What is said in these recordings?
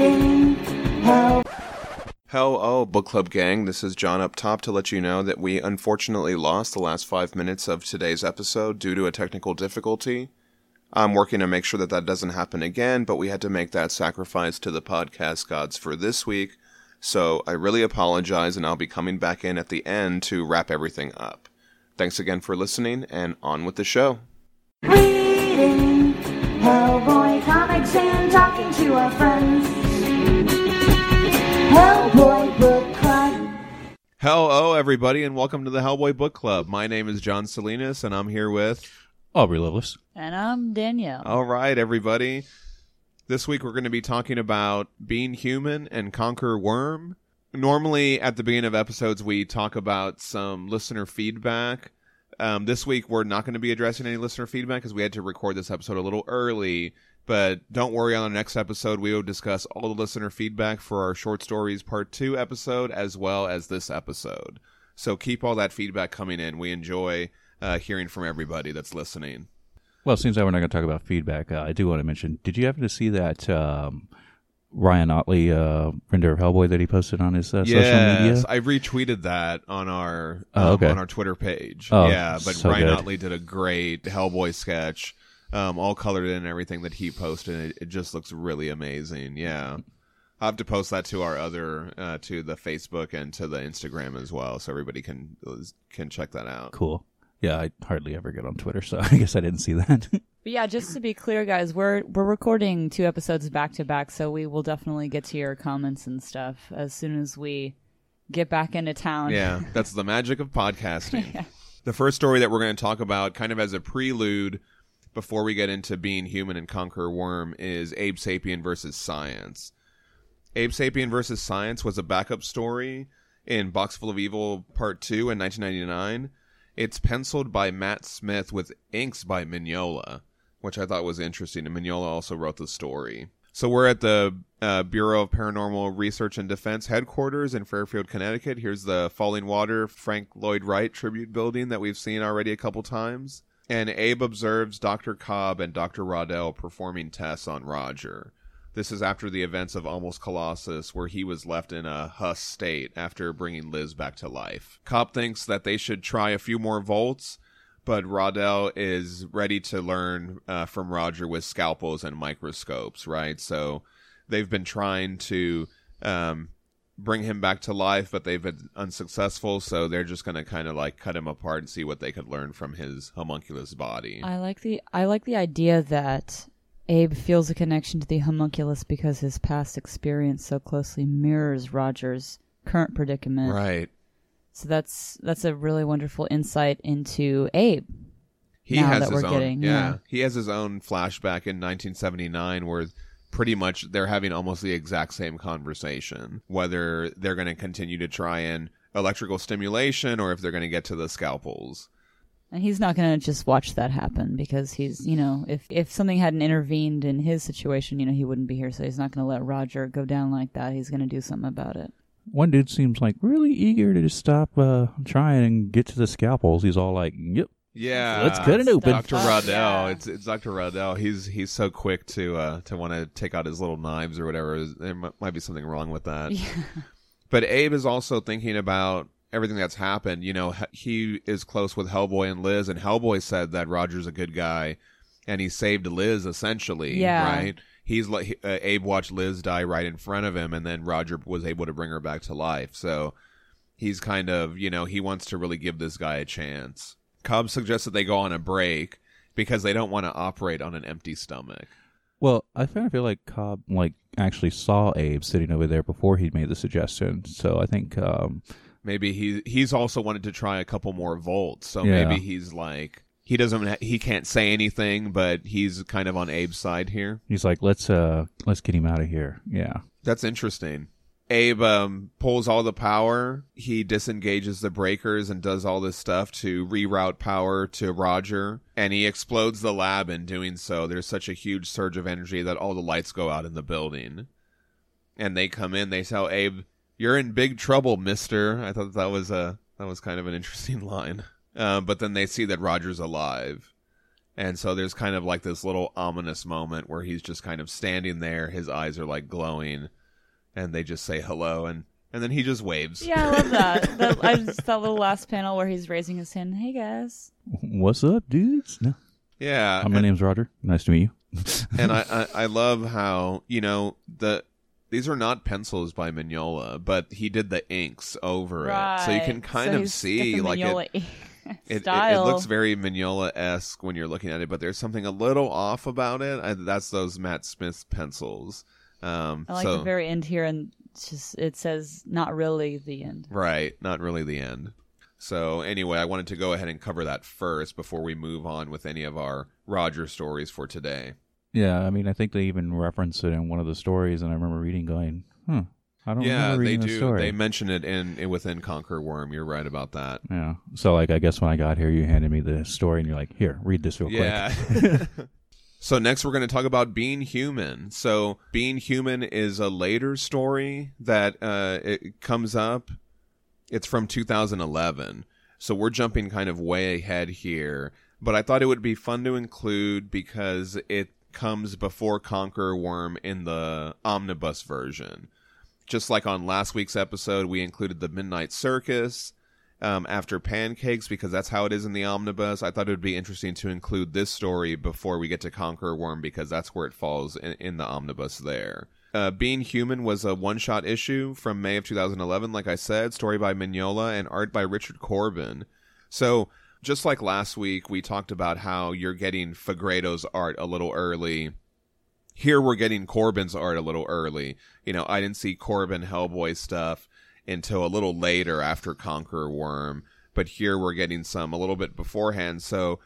Reading Hell. Hell, oh, book club gang, this is John up top to let you know that we unfortunately lost the last five minutes of today's episode due to a technical difficulty. I'm working to make sure that that doesn't happen again, but we had to make that sacrifice to the podcast gods for this week, so I really apologize and I'll be coming back in at the end to wrap everything up. Thanks again for listening, and on with the show. Reading Hellboy comics and talking to our friends. Hellboy Book Club. Hello, everybody, and welcome to the Hellboy Book Club. My name is John Salinas, and I'm here with. Aubrey Lovelace. And I'm Danielle. All right, everybody. This week we're going to be talking about being human and conquer worm. Normally, at the beginning of episodes, we talk about some listener feedback. Um, this week we're not going to be addressing any listener feedback because we had to record this episode a little early. But don't worry, on the next episode we will discuss all the listener feedback for our short stories part two episode as well as this episode. So keep all that feedback coming in. We enjoy uh, hearing from everybody that's listening. Well, it seems like we're not going to talk about feedback. Uh, I do want to mention. Did you happen to see that um, Ryan Ottley uh, render of Hellboy that he posted on his uh, social media? Yes, I retweeted that on our Oh, um, okay. on our Twitter page. Oh, yeah, but so Ryan good. Ottley did a great Hellboy sketch, um, all colored in and everything that he posted. It, it just looks really amazing. Yeah. I'll have to post that to our other uh, to the Facebook and to the Instagram as well, so everybody can can check that out. Cool. Yeah, I hardly ever get on Twitter, so I guess I didn't see that. But yeah, just to be clear, guys, we're we're recording two episodes back to back, so we will definitely get to your comments and stuff as soon as we get back into town. Yeah, that's the magic of podcasting. The first story that we're going to talk about, kind of as a prelude before we get into being human and conquer worm, is Abe Sapien versus Science. Abe Sapien versus Science was a backup story in Box Full of Evil Part 2 in 1999. It's penciled by Matt Smith with inks by Mignola, which I thought was interesting. And Mignola also wrote the story. So we're at the uh, Bureau of Paranormal Research and Defense headquarters in Fairfield, Connecticut. Here's the Falling Water Frank Lloyd Wright tribute building that we've seen already a couple times. And Abe observes Dr. Cobb and Dr. Roddell performing tests on Roger. This is after the events of Almost Colossus, where he was left in a huss state after bringing Liz back to life. Cobb thinks that they should try a few more volts, but Roddell is ready to learn uh, from Roger with scalpels and microscopes, right? So they've been trying to um, bring him back to life, but they've been unsuccessful. So they're just going to kind of like cut him apart and see what they could learn from his homunculus body. I like the I like the idea that Abe feels a connection to the homunculus because his past experience so closely mirrors Roger's current predicament. right. So that's that's a really wonderful insight into Abe. He now has that his we're own, getting, yeah. yeah. He has his own flashback in 1979 where pretty much they're having almost the exact same conversation. Whether they're going to continue to try and electrical stimulation or if they're going to get to the scalpels. And he's not going to just watch that happen because he's, you know, if if something hadn't intervened in his situation, you know, he wouldn't be here. So he's not going to let Roger go down like that. He's going to do something about it. One dude seems like really eager to just stop uh, trying and get to the scalpels. He's all like, "Yep, Yeah, Let's cut it open." Dr. Stuff. Roddell, Yeah. it's it's Dr. Roddell. He's he's so quick to uh to want to take out his little knives or whatever. There mi- might be something wrong with that. But Abe is also thinking about everything that's happened. You know, he is close with Hellboy and Liz, and Hellboy said that Roger's a good guy, and he saved Liz essentially. Yeah. Right. He's like uh, Abe watched Liz die right in front of him, and then Roger was able to bring her back to life. So he's kind of you know he wants to really give this guy a chance. Cobb suggests that they go on a break because they don't want to operate on an empty stomach. Well, I kind of feel like Cobb like actually saw Abe sitting over there before he made the suggestion. So I think um, maybe he he's also wanted to try a couple more volts so Yeah. maybe he's like he doesn't ha- he can't say anything but he's kind of on abe's side here he's like, "Let's uh, let's get him out of here." Yeah, that's interesting abe um, pulls all the power. He disengages the breakers and does all this stuff to reroute power to roger. And he explodes the lab in doing so. There's such a huge surge of energy that all the lights go out in the building. And they come in. They tell abe you're in big trouble mister. I thought that was a that was kind of an interesting line. Uh, but then they see that roger's alive. And so there's kind of like this little ominous moment where he's just kind of standing there, his eyes are like glowing, and they just say hello, and and then he just waves. Yeah, I love that. that I just that little last panel where he's raising his hand. Hey guys. What's up, dudes? No. yeah. Uh, my and- name's Roger. Nice to meet you. and I, I I love how you know the these are not pencils by Mignola, but he did the inks over it, so you can kind So of see like it, Mignola it, it. It looks very Mignola esque when you're looking at it, but there's something a little off about it. I, that's those Matt Smith pencils. Um, I like so the very end here, and just it says not really the end. right, not really the end. So anyway, I wanted to go ahead and cover that first before we move on with any of our Roger stories for today. Yeah, I mean, I think they even reference it in one of the stories, and I remember reading, going, "Huh, I don't Yeah, remember they reading the do. story." They mention it in, in within Conquer Worm. You're right about that. yeah. So, like, I guess when I got here, you handed me the story, and you're like, "Here, read this real quick." Yeah. so next we're going to talk about being human. So being human is a later story that uh, it comes up. It's from 2011. So we're jumping kind of way ahead here, but I thought it would be fun to include because it comes before Conqueror Worm in the omnibus version. Just like on last week's episode, we included the Midnight Circus um, after Pancakes because that's how it is in the omnibus. I thought it would be interesting to include this story before we get to Conqueror Worm because that's where it falls in, in the omnibus there. Uh, Being Human was a one shot issue from May of 2011, like I said, story by Mignola and art by Richard Corbin. So, just like last week, we talked about how you're getting Fegredo's art a little early. Here we're getting Corbin's art a little early. You know, I didn't see Corbin Hellboy stuff until a little later after Conqueror Worm, but here we're getting some a little bit beforehand. So,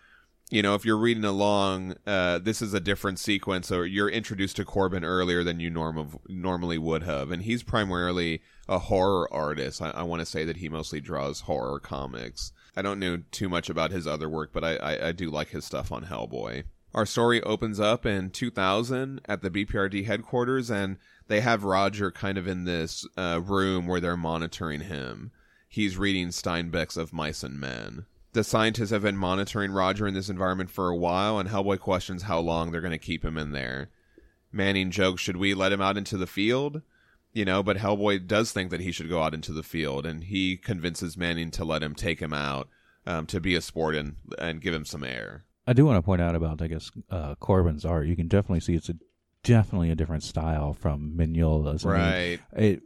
you know, if you're reading along, uh, this is a different sequence, or you're introduced to Corbin earlier than you norm- normally would have. And he's primarily a horror artist. I, I want to say that he mostly draws horror comics. I don't know too much about his other work, but I, I, I do like his stuff on Hellboy. Our story opens up in 2000 at the BPRD headquarters, and they have Roger kind of in this uh, room where they're monitoring him. He's reading Steinbeck's Of Mice and Men. The scientists have been monitoring Roger in this environment for a while, and Hellboy questions how long they're going to keep him in there. Manning jokes, Should we let him out into the field? You know, but Hellboy does think that he should go out into the field, and he convinces Manning to let him take him out um, to be a sport and, and give him some air. I do want to point out about, I guess, uh, Corbin's art. You can definitely see it's a definitely a different style from Mignola's. I mean, Right. it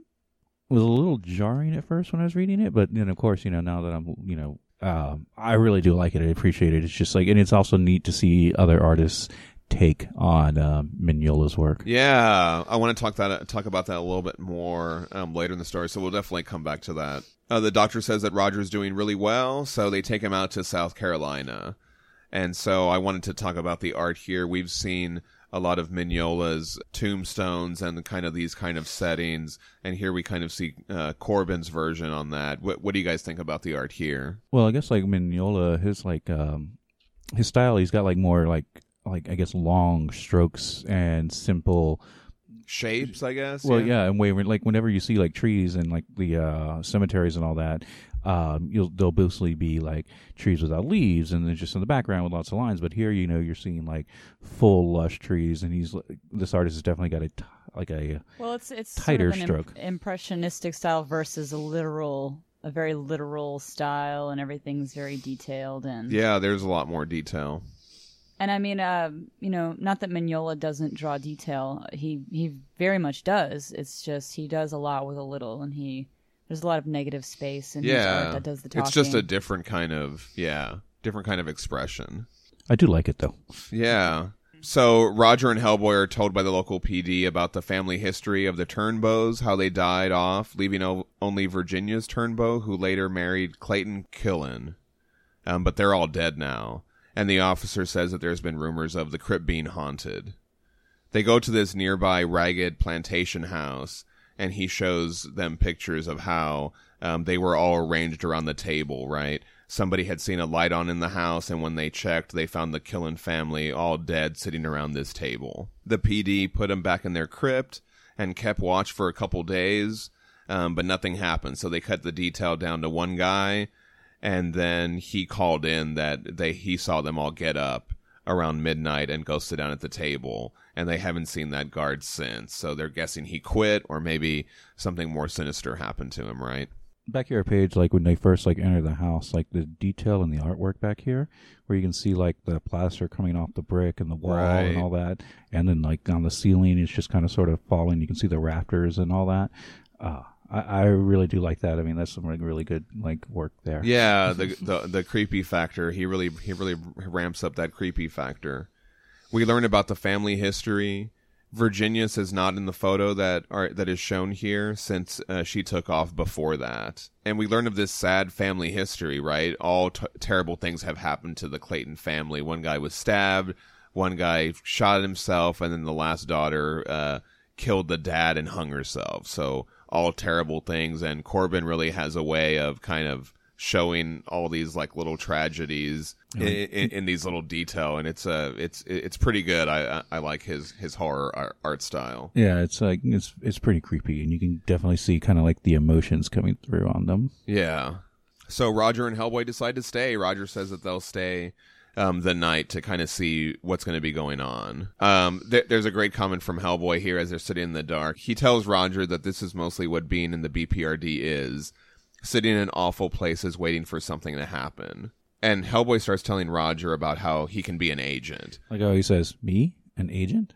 was a little jarring at first when I was reading it, but then of course, you know, now that I'm, you know, um, I really do like it. I appreciate it. It's just like, and it's also neat to see other artists take on um, Mignola's work. Yeah, I want to talk that talk about that a little bit more um, later in the story, so we'll definitely come back to that. Uh, the doctor says that Roger's doing really well, so they take him out to South Carolina, and so I wanted to talk about the art here. We've seen a lot of Mignola's tombstones and kind of these kind of settings, and here we kind of see uh, Corbin's version on that. What, what do you guys think about the art here? Well, I guess like Mignola, his like um, his style, he's got like more like like I guess long strokes and simple Shapes, I guess. Well, yeah, and way like whenever you see like trees and like the uh, cemeteries and all that, um, you'll they'll mostly be like trees without leaves, and then just in the background with lots of lines. But here, you know, you're seeing like full lush trees, and he's this artist has definitely got a t- like a Well, it's it's Tighter sort of an imp- stroke. impressionistic style versus a literal, a very literal style, and everything's very detailed and Yeah, there's a lot more detail. And I mean, uh, you know, not that Mignola doesn't draw detail. He he very much does. It's just he does a lot with a little, and he there's a lot of negative space in his Yeah, art that does the talking. it's just a different kind of yeah, different kind of expression. I do like it though. Yeah. So Roger and Hellboy are told by the local PD about the family history of the Turnbows, how they died off, leaving o- only Virginia's Turnbow, who later married Clayton Killen. Um, but they're all dead now. And the officer says that there's been rumors of the crypt being haunted. They go to this nearby ragged plantation house, and he shows them pictures of how um, they were all arranged around the table, right? Somebody had seen a light on in the house, and when they checked, they found the Killen family all dead sitting around this table. The PD put them back in their crypt and kept watch for a couple days, um, but nothing happened. So they cut the detail down to one guy, and then he called in that they he saw them all get up around midnight and go sit down at the table. And they haven't seen that guard since. So they're guessing he quit or maybe something more sinister happened to him, right? back here page like when they first like enter the house like the detail and the artwork back here where you can see like the plaster coming off the brick and the wall Right. and all that and then like on the ceiling it's just kind of sort of falling you can see the rafters and all that uh I, I really do like that. I mean, that's some really good like work there. Yeah, the, the the creepy factor. He really he really ramps up that creepy factor. We learn about the family history. Virginia is not in the photo that are that is shown here since uh, she took off before that, and we learn of this sad family history. Right, all t- terrible things have happened to the Clayton family. One guy was stabbed, one guy shot himself, and then the last daughter uh, killed the dad and hung herself. So all terrible things, and Corbin really has a way of kind of showing all these like little tragedies in, in, in these little detail, and it's uh it's it's pretty good. I I, I like his his horror art, art style. Yeah, it's like it's it's pretty creepy, and you can definitely see kind of like the emotions coming through on them. Yeah. So Roger and Hellboy decide to stay. Roger says that they'll stay um, the night to kind of see what's going to be going on. Um, th- there's a great comment from Hellboy here as they're sitting in the dark. He tells Roger that this is mostly what being in the BPRD is sitting in awful places waiting for something to happen. And Hellboy starts telling Roger about how he can be an agent. Like oh, he says, "Me, an agent?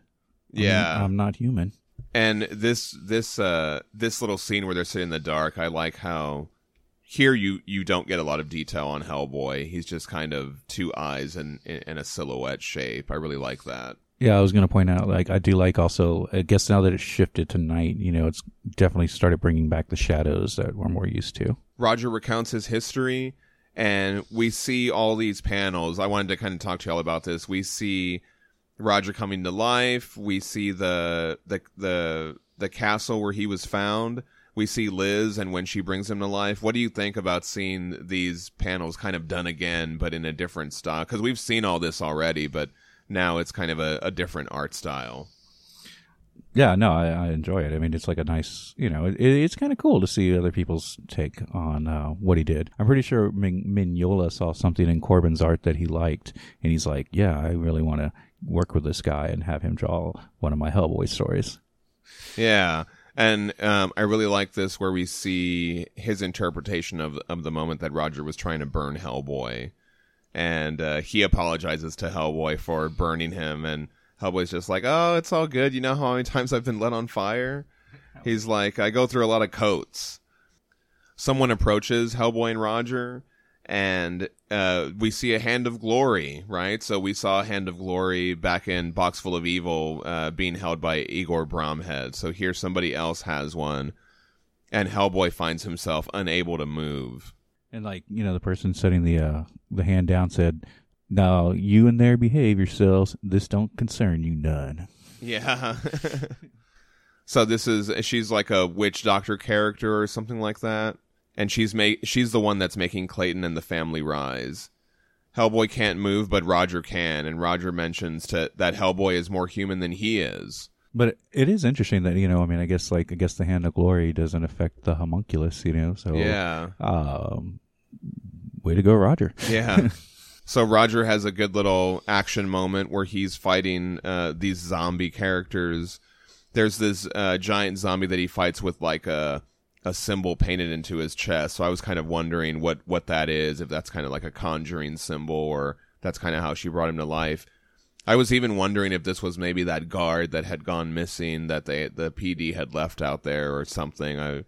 Yeah. I'm not human." and this this uh this little scene where they're sitting in the dark i like how here you you don't get a lot of detail on hellboy he's just kind of two eyes and in a silhouette shape i really like that Yeah, I was going to point out, like, I do like also, I guess now that it's shifted to night, you know, it's definitely started bringing back the shadows that we're more used to. roger recounts his history and we see all these panels. I wanted to kind of talk to y'all about this. We see roger coming to life. We see the the the the castle where he was found. We see liz and when she brings him to life. What do you think about seeing these panels kind of done again but in a different style? Because we've seen all this already but now it's kind of a, a different art style Yeah, no, I, I enjoy it. I mean, it's like a nice, you know, it, it's kind of cool to see other people's take on uh, what he did. I'm pretty sure Min- Mignola saw something in Corbin's art that he liked, and he's like, "Yeah, I really want to work with this guy and have him draw one of my Hellboy stories." Yeah. And um, I really like this where we see his interpretation of of the moment that Roger was trying to burn Hellboy, and uh, he apologizes to Hellboy for burning him, and Hellboy's just like, "Oh, it's all good. You know how many times I've been lit on fire." He's like, "I go through a lot of coats." Someone approaches Hellboy and Roger, and uh, we see a hand of glory, right? So we saw a hand of glory back in Box Full of Evil uh, being held by Igor Bromhead. So here somebody else has one, and Hellboy finds himself unable to move. And like, you know, the person setting the uh, the hand down said, "Now you and there behave yourselves. This don't concern you none." Yeah. so this is she's like a witch doctor character or something like that, and she's make she's the one that's making Clayton and the family rise. Hellboy can't move, but Roger can, and Roger mentions to, that Hellboy is more human than he is. But it is interesting that you know, I mean, I guess like I guess the hand of glory doesn't affect the homunculus, you know. So Yeah. um, way to go, Roger. Yeah. so Roger has a good little action moment where he's fighting uh, these zombie characters. There's this uh, giant zombie that he fights with like a a symbol painted into his chest. So I was kind of wondering what what that is, if that's kind of like a conjuring symbol or that's kind of how she brought him to life. I was even wondering if this was maybe that guard that had gone missing that they the PD had left out there or something. I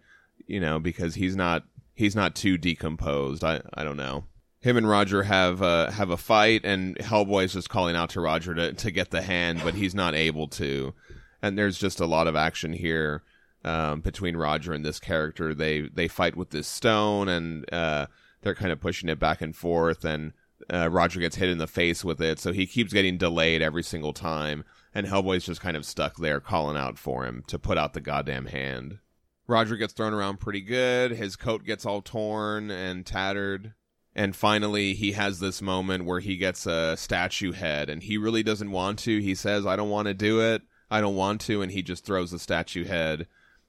you know, because he's not he's not too decomposed. I I don't know. Him and Roger have uh, have a fight, and Hellboy's just calling out to Roger to to get the hand, but he's not able to. And there's just a lot of action here um, between Roger and this character. They they fight with this stone, and uh, they're kind of pushing it back and forth, and uh, Roger gets hit in the face with it, so he keeps getting delayed every single time. And Hellboy's just kind of stuck there, calling out for him to put out the goddamn hand. Roger gets thrown around pretty good. His coat gets all torn and tattered. And finally, he has this moment where he gets a statue head, and he really doesn't want to. He says, I don't want to do it. I don't want to. And he just throws the statue head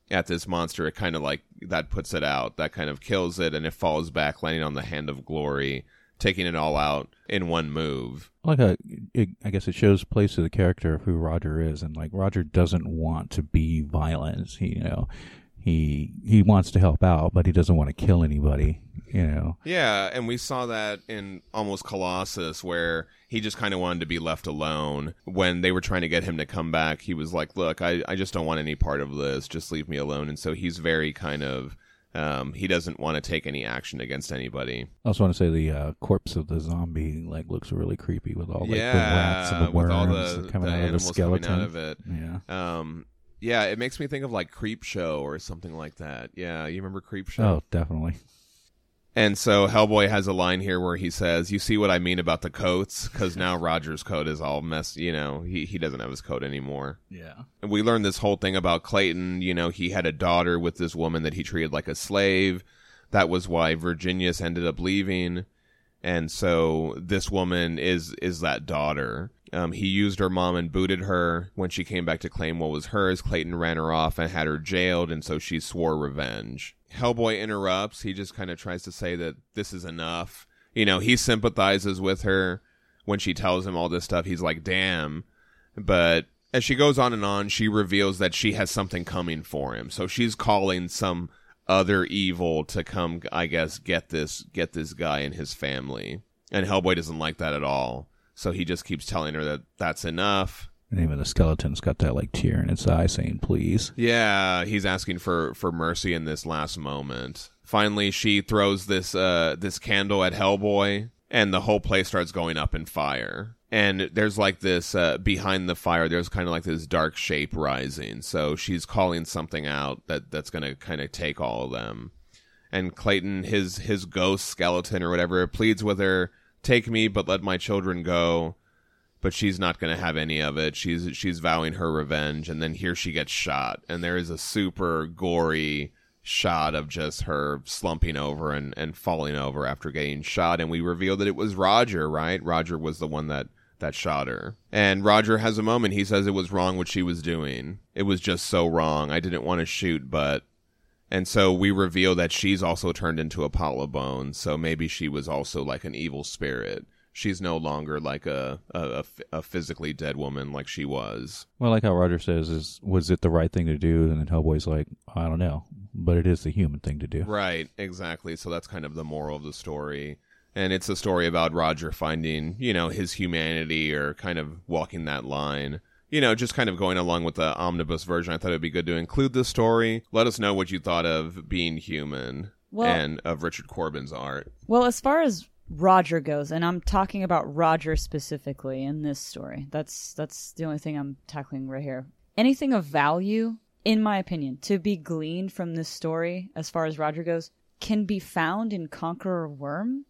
at this monster. It kind of like that puts it out. That kind of kills it, and it falls back, landing on the hand of glory. taking it all out in one move. like a it, i guess it shows place to the character of who roger is and like roger doesn't want to be violent you know he he wants to help out but he doesn't want to kill anybody you know Yeah, and we saw that in almost Colossus, where he just kind of wanted to be left alone. When they were trying to get him to come back, he was like, "Look, I, I just don't want any part of this. Just leave me alone." And so he's very kind of um, he doesn't want to take any action against anybody. I also want to say the uh, corpse of the zombie like looks really creepy with all like yeah, the rats and the with worms all the, coming the out of the skeleton. out of it. Yeah. Um, yeah, it makes me think of like Creep Show or something like that. Yeah, you remember Creep Show? Oh, definitely. And so Hellboy has a line here where he says, "You see what I mean about the coats? Because now Roger's coat is all messed. You know, he he doesn't have his coat anymore." Yeah. And we learned this whole thing about Clayton. You know, he had a daughter with this woman that he treated like a slave. That was why Virginius ended up leaving. And so this woman is is that daughter. Um, he used her mom and booted her. When she came back to claim what was hers, Clayton ran her off and had her jailed, and so she swore revenge. Hellboy interrupts. He just kind of tries to say that this is enough. You know, he sympathizes with her when she tells him all this stuff. He's like, damn. But as she goes on and on, she reveals that she has something coming for him. So she's calling some other evil to come, I guess, get this get this guy and his family. And Hellboy doesn't like that at all. So he just keeps telling her that that's enough. And even the skeleton's got that like tear in its eye saying, please. Yeah, he's asking for for mercy in this last moment. Finally, she throws this uh this candle at Hellboy, and the whole place starts going up in fire. And there's like this uh, behind the fire. There's kind of like this dark shape rising. So she's calling something out that that's gonna kind of take all of them. And Clayton, his his ghost skeleton or whatever, pleads with her, "Take me, but let my children go." but she's not going to have any of it. She's she's vowing her revenge, and then here she gets shot, and there is a super gory shot of just her slumping over and and falling over after getting shot, and we reveal that it was Roger. Right, Roger was the one that that shot her, and Roger has a moment. He says it was wrong what she was doing. It was just so wrong. I didn't want to shoot, but. And so we reveal that she's also turned into Apollo Bones, so maybe she was also like an evil spirit she's no longer like a, a, a physically dead woman like she was. Well, like how Roger says, is was it the right thing to do? And then Hellboy's like, I don't know, but it is the human thing to do. Right, exactly. So that's kind of the moral of the story. And it's a story about Roger finding, you know, his humanity or kind of walking that line. You know, just kind of going along with the omnibus version. I thought it'd be good to include this story. Let us know what you thought of Being Human Well- and of Richard Corbin's art. Well, as far as Roger goes, and I'm talking about Roger specifically in this story. That's that's the only thing I'm tackling right here. Anything of value, in my opinion, to be gleaned from this story, as far as Roger goes, can be found in Conqueror Worm,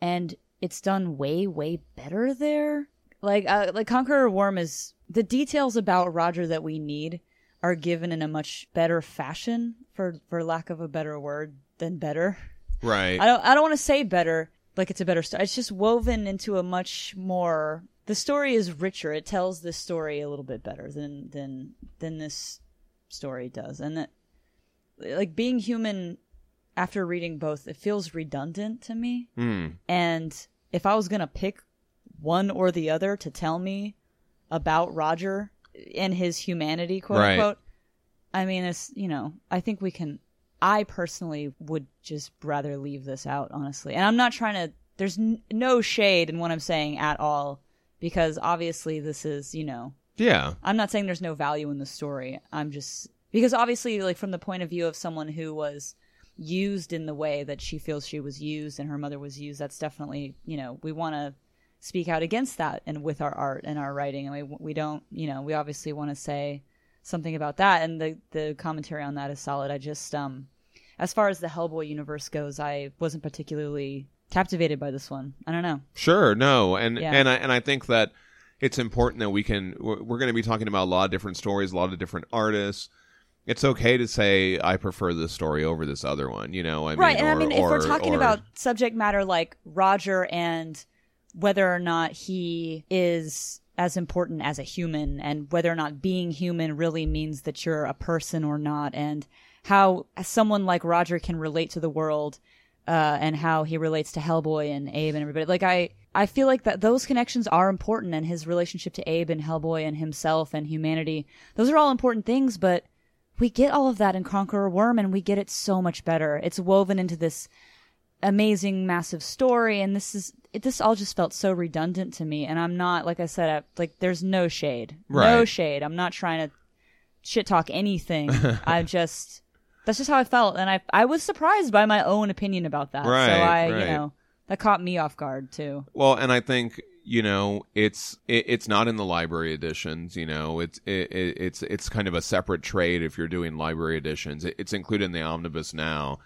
and it's done way way better there. Like uh, like Conqueror Worm is the details about Roger that we need are given in a much better fashion, for for lack of a better word than better. Right. I don't I don't want to say better like it's a better story. It's just woven into a much more the story is richer. It tells this story a little bit better than than than this story does. And that like being human after reading both, it feels redundant to me. Hmm. And if I was going to pick one or the other to tell me about Roger and his humanity, quote Right. unquote, I mean, it's, you know, I think we can, I personally would just rather leave this out, honestly. And I'm not trying to, there's n- no shade in what I'm saying at all, because obviously this is, you know, Yeah. I'm not saying there's no value in the story. I'm just because obviously, like from the point of view of someone who was used in the way that she feels she was used and her mother was used, that's definitely you know we want to speak out against that and with our art and our writing, and we we don't you know we obviously want to say something about that, and the the commentary on that is solid. I just um as far as the Hellboy universe goes, I wasn't particularly captivated by this one. I don't know. Sure, no, and Yeah. and I and I think that it's important that we can. We're, we're going to be talking about a lot of different stories, a lot of different artists. It's okay to say I prefer this story over this other one. You know, I right mean, and i or- mean if we're talking or- about subject matter like roger and whether or not he is as important as a human and whether or not being human really means that you're a person or not and how someone like roger can relate to the world uh, and how he relates to Hellboy and Abe and everybody. Like I, I feel like that those connections are important, and his relationship to Abe and Hellboy and himself and humanity. Those are all important things, but we get all of that in Conqueror Worm, and we get it so much better. It's woven into this amazing, massive story, and this is it. This all just felt so redundant to me, and I'm not like I said, I, like there's no shade, no shade. I'm not trying to shit talk anything. I just that's just how I felt, and I I was surprised by my own opinion about that. Right, so I, right. you know, that caught me off guard too. Well, and I think you know it's it, it's not in the library editions. You know, it's it, it, it's it's kind of a separate trade if you're doing library editions. It, it's included in the omnibus now,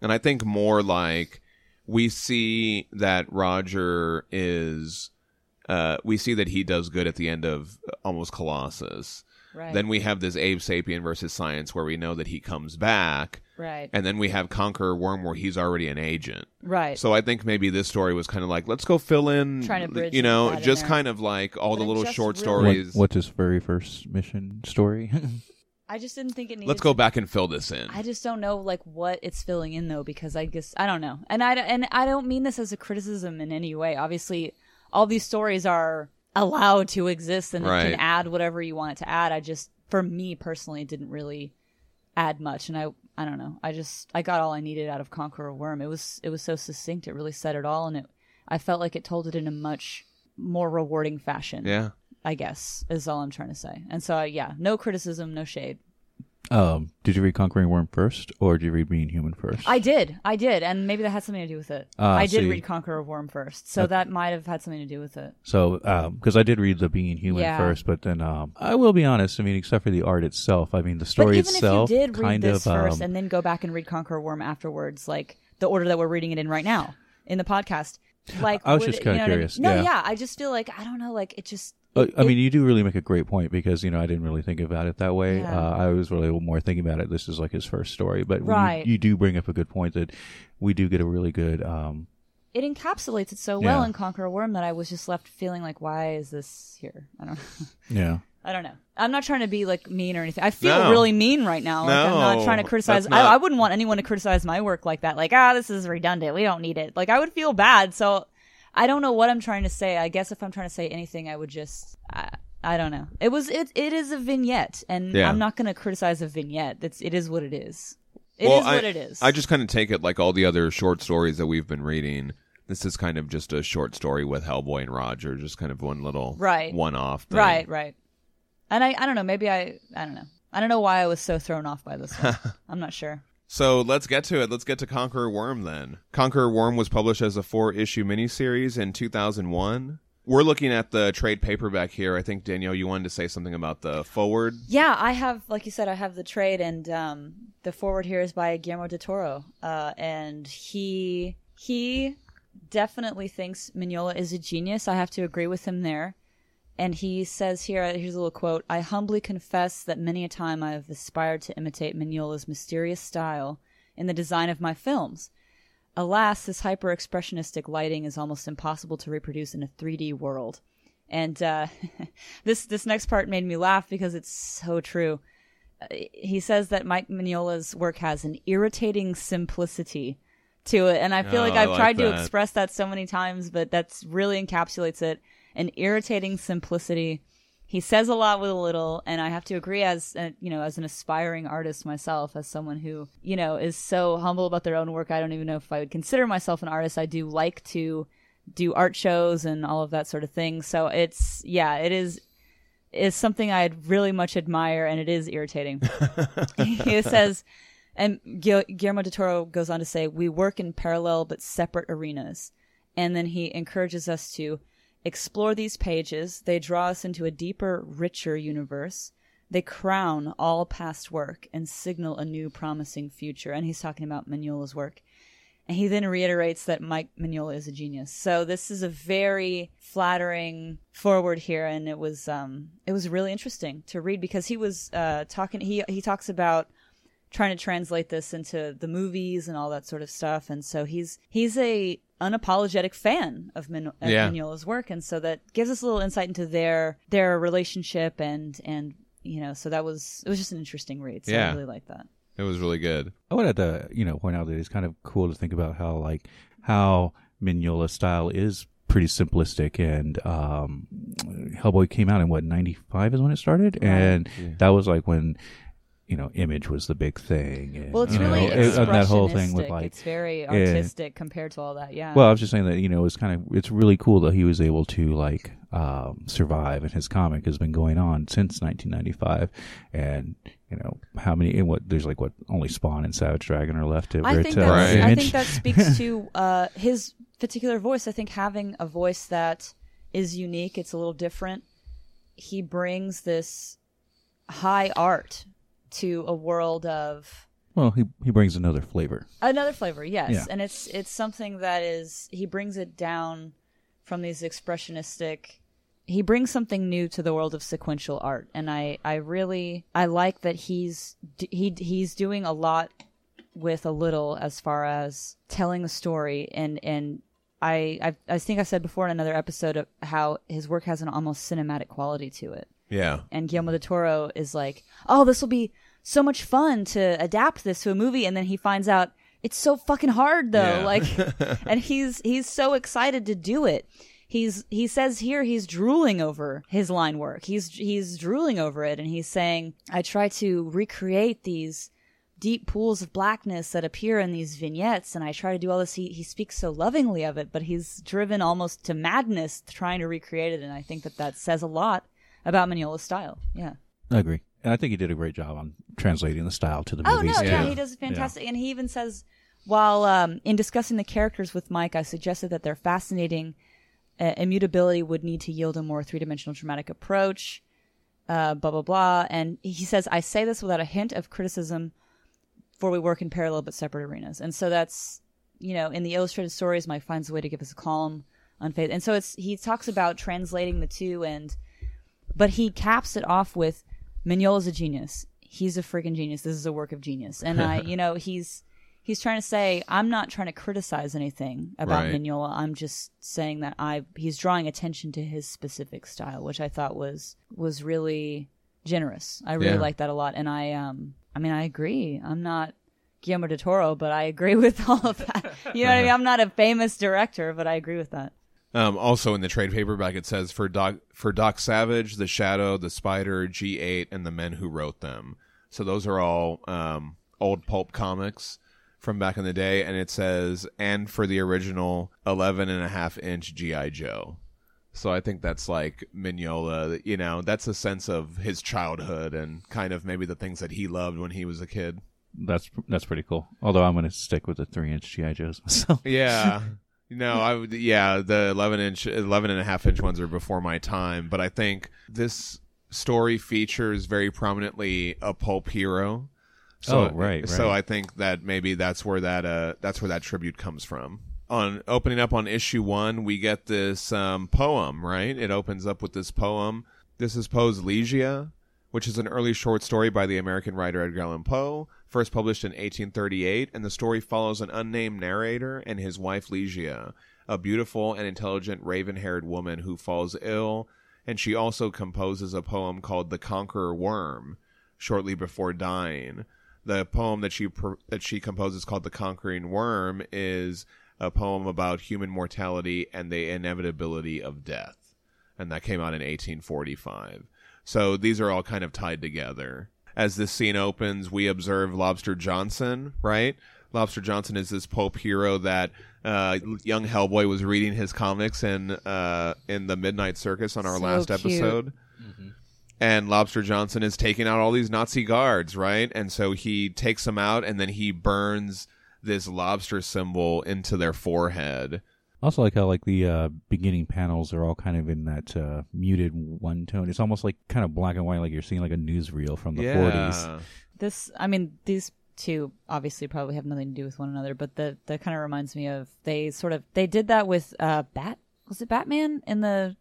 and I think more like we see that Roger is. Uh, we see that he does good at the end of almost Colossus. Right. Then we have this Abe Sapien versus Science where we know that he comes back, right. and then we have Conqueror Worm where he's already an agent. right. So I think maybe this story was kind of like, let's go fill in, Trying to bridge you know, just kind of like all But the little short really- What, stories. what's his very first mission story? I just didn't think it needed. let's go back and fill this in. I just don't know like what it's filling in though because I guess I don't know. And I and I don't mean this as a criticism in any way. Obviously, all these stories are allowed to exist and Right. can add whatever you want it to add. I just for me personally didn't really add much and I I don't know. I just I got all I needed out of Conqueror Worm. It was it was so succinct. It really said it all and it I felt like it told it in a much more rewarding fashion. yeah. I guess is all I'm trying to say. And so yeah, no criticism, no shade. um, did you read Conquering Worm first, or did you read Being Human first? I did, I did, and maybe that had something to do with it. Ah, I did see. read Conqueror of Worm first, so that might have had something to do with it. So, um because I did read the Being Human Yeah. first, but then um, I will be honest. I mean, except for the art itself, I mean, the But story even itself if you did read this of first um, and then go back and read Conqueror of Worm afterwards, like the order that we're reading it in right now in the podcast, like I was would just kinda you know what I mean? curious, No, yeah. yeah, I just feel like I don't know, like it just. Uh, I it- mean, you do really make a great point because you know I didn't really think about it that way. Yeah. Uh, I was really more thinking about it. This is like his first story, but when you- you, do bring up a good point that we do get a really good. Um, it encapsulates it so well in Conqueror of Worm that I was just left feeling like, why is this here? I don't know. yeah, I don't know. I'm not trying to be like mean or anything. I feel No. really mean right now. Like, I'm not trying to criticize. not- I, I wouldn't want anyone to criticize my work like that. Like, ah, this is redundant. We don't need it. Like, I would feel bad. So, I don't know what I'm trying to say. I guess if I'm trying to say anything, I would just. I, I don't know. It was it. It is a vignette, and Yeah. I'm not going to criticize a vignette. It's it is what it is. It is well, I, what it is. I just kind of take it like all the other short stories that we've been reading. This is kind of just a short story with Hellboy and Roger, just kind of one little Right. one off. Thing. right, right. And I I don't know. Maybe I I don't know. I don't know why I was so thrown off by this one. I'm not sure. So let's get to it. Let's get to Conqueror Worm then. Conqueror Worm was published as a four issue miniseries in 2001. We're looking at the trade paperback here. I think, Danielle, you wanted to say something about the foreword. Yeah, I have, like you said, I have the trade, and um, the foreword here is by Guillermo del Toro, uh, and he he definitely thinks Mignola is a genius. I have to agree with him there. And he says here, here's a little quote: "I humbly confess that many a time I have aspired to imitate Mignola's mysterious style in the design of my films." Alas, this hyper expressionistic lighting is almost impossible to reproduce in a 3D world. And uh, this this next part made me laugh because it's so true. Uh, He says that Mike Mignola's work has an irritating simplicity to it, and I feel Oh, like I've like tried to express that so many times, but that's really encapsulates it. An irritating simplicity. He says a lot with a little, and I have to agree as a, you know, as an aspiring artist myself, as someone who you know is so humble about their own work. I don't even know if I would consider myself an artist. I do like to do art shows and all of that sort of thing. So it's yeah, it is is something I'd really much admire, and it is irritating. he says, and Guillermo del Toro goes on to say, "We work in parallel but separate arenas," and then he encourages us to explore these pages. They draw us into a deeper, richer universe. They crown all past work and signal a new, promising future. And he's talking about Mignola's work. And he then reiterates that Mike Mignola is a genius. So this is a very flattering foreword here, and it was um, it was really interesting to read because he was uh, talking. He he talks about trying to translate this into the movies and all that sort of stuff, and so he's he's a unapologetic fan of, Min- of Yeah. Mignola's work, and so that gives us a little insight into their their relationship and and you know so that was it was just an interesting read. So Yeah. I really like that. It was really good. I would have to, you know, point out that it's kind of cool to think about how like how Mignola's style is pretty simplistic and um Hellboy came out in what 95 is when it started and that was like when you know image was the big thing and, Well, it's really know, it- and that whole thing with like it's very artistic compared to all that. Yeah. well, I was just saying that you know it's kind of it's really cool that he was able to like um, survive, and his comic has been going on since 1995, and you know how many and what there's like what only Spawn and Savage Dragon are left to I think to Right. I think that speaks to uh, his particular voice. I think having a voice that is unique, it's a little different. He brings this high art to a world of well, he he brings another flavor. another flavor, yes, Yeah. and it's it's something that is he brings it down from these expressionistic. He brings something new to the world of sequential art, and I I really I like that he's he he's doing a lot with a little as far as telling a story and and I I, I think I said before in another episode of how his work has an almost cinematic quality to it Yeah. and Guillermo del Toro is like, "Oh, this will be so much fun to adapt this to a movie," and then he finds out it's so fucking hard though. Yeah. Like, and he's he's so excited to do it. He's he says here he's drooling over his line work. He's he's drooling over it, and he's saying, "I try to recreate these." Deep pools of blackness that appear in these vignettes, and I try to do all this. He he speaks so lovingly of it, but he's driven almost to madness trying to recreate it, and I think that that says a lot about Mignola's style. Yeah. I agree, and I think he did a great job on translating the style to the Oh movies. no, too. yeah, Yeah. he does fantastic, and he even says, while um, in discussing the characters with Mike, I suggested that their fascinating uh, immutability would need to yield a more three-dimensional dramatic approach. Uh, blah blah blah, and he says, "I say this without a hint of criticism, for we work in parallel but separate arenas." And so that's, you know, in the illustrated stories, Mike finds a way to give us a calm, unfaith, and so it's he talks about translating the two and but he caps it off with Mignola's a genius. He's a freaking genius. This is a work of genius. And I, you know, he's he's trying to say I'm not trying to criticize anything about Right. Mignola. I'm just saying that I he's drawing attention to his specific style, which I thought was was really generous. I really Yeah. like that a lot. And I um I mean I agree. I'm not Guillermo del Toro, but I agree with all of that. You know what I mean? I'm not a famous director, but I agree with that. Um, also in the trade paperback, it says for Doc for Doc Savage, the Shadow, the Spider, G eight, and the men who wrote them. So those are all um, old pulp comics from back in the day, and it says and for the original 11 and a half inch GI Joe. So I think that's like Mignola. You know, that's a sense of his childhood and kind of maybe the things that he loved when he was a kid. That's that's pretty cool. Although I'm going to stick with the three inch GI Joes myself. Yeah. No, I would. Yeah, the 11 inch, 11 and a half inch ones are before my time, but I think this story features very prominently a pulp hero. So, Oh, right, So. I think that maybe that's where that uh that's where that tribute comes from. On opening up on issue one, we get this um, poem. Right, it opens up with this poem. This is Poe's Ligeia, which is an early short story by the American writer Edgar Allan Poe, first published in 1838, and the story follows an unnamed narrator and his wife Ligeia, a beautiful and intelligent raven-haired woman who falls ill, and she also composes a poem called "The Conqueror Worm" shortly before dying. The poem that she that she composes called "The Conquering Worm" is a poem about human mortality and the inevitability of death and that came out in 1845. So these are all kind of tied together. As this scene opens, we observe Lobster Johnson, right? Lobster Johnson is this pulp hero that uh, young Hellboy was reading his comics in uh, in the Midnight Circus on our So last cute. episode. And Lobster Johnson is taking out all these Nazi guards, right? And so he takes them out and then he burns this lobster symbol into their forehead. Also, like how like the uh, beginning panels are all kind of in that uh, muted one tone. It's almost like kind of black and white, like you're seeing like a newsreel from the 40s. this i mean these two obviously probably have nothing to do with one another but the that kind of reminds me of they sort of they did that with uh bat was it batman in the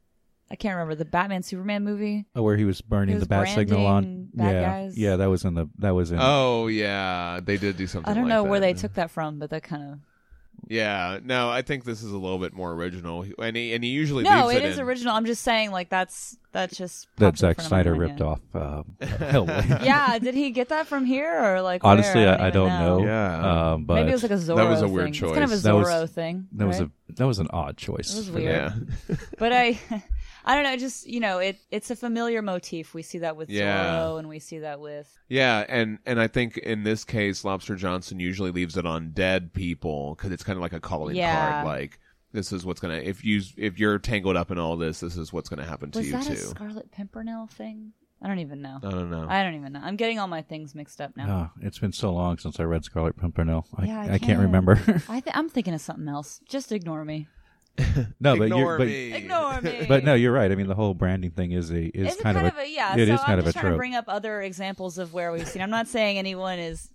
i can't remember the batman superman movie Oh, where he was burning He was the bat signal on. bad yeah, guys. yeah, that was in the that was in. Oh yeah, they did do something. i don't like know where they took that from but that kind of Yeah, no, I think this is a little bit more original, and he and he usually No, it it is in. original. I'm just saying, like that's that's just that popped Zack front of my Snyder ripped yeah. off uh, Yeah, did he get that from here or like? Honestly, where? I, I don't know. Yeah. um, but Maybe it was like a Zorro. That was a weird thing. It's kind of a choice. That was- Zorro thing. that was a that was an odd choice. It was weird. yeah, but I, I don't know. Just you know, it it's a familiar motif. We see that with Yeah. Zorro, and we see that with yeah, and and I think in this case, Lobster Johnson usually leaves it on dead people because it's kind of like a calling Yeah. card, like. This is what's gonna if you if you're tangled up in all this, this is what's gonna happen to was you that too. a Scarlet Pimpernel thing? I don't even know. I don't know. I don't even know. I'm getting all my things mixed up now. Ah, it's been so long since I read Scarlet Pimpernel. I, Yeah, I I, can't can't. remember. I th- I'm thinking of something else. Just ignore me. no, but Ignore you're but, me. Ignore me. but no, you're right. I mean, the whole branding thing is a is it's kind, of a, yeah. it so is kind I'm of just a trying to trope. bring up other examples of where we've seen. I'm not saying anyone is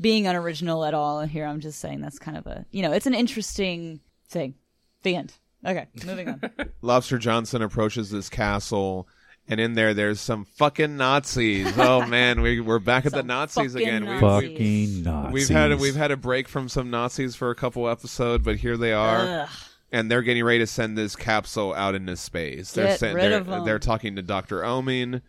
being unoriginal at all here. I'm just saying that's kind of a you know it's an interesting thing. The end. Okay, moving on. Lobster Johnson approaches this castle, and in there, there's some fucking Nazis. Oh man, we we're back at the Nazis again. We- we- Nazis. Fucking Nazis. We've had we've had a break from some Nazis for a couple episodes, but here they are, Ugh. And they're getting ready to send this capsule out into space. They're Get sen- rid they're, of 'em. they're talking to Doctor Oeming,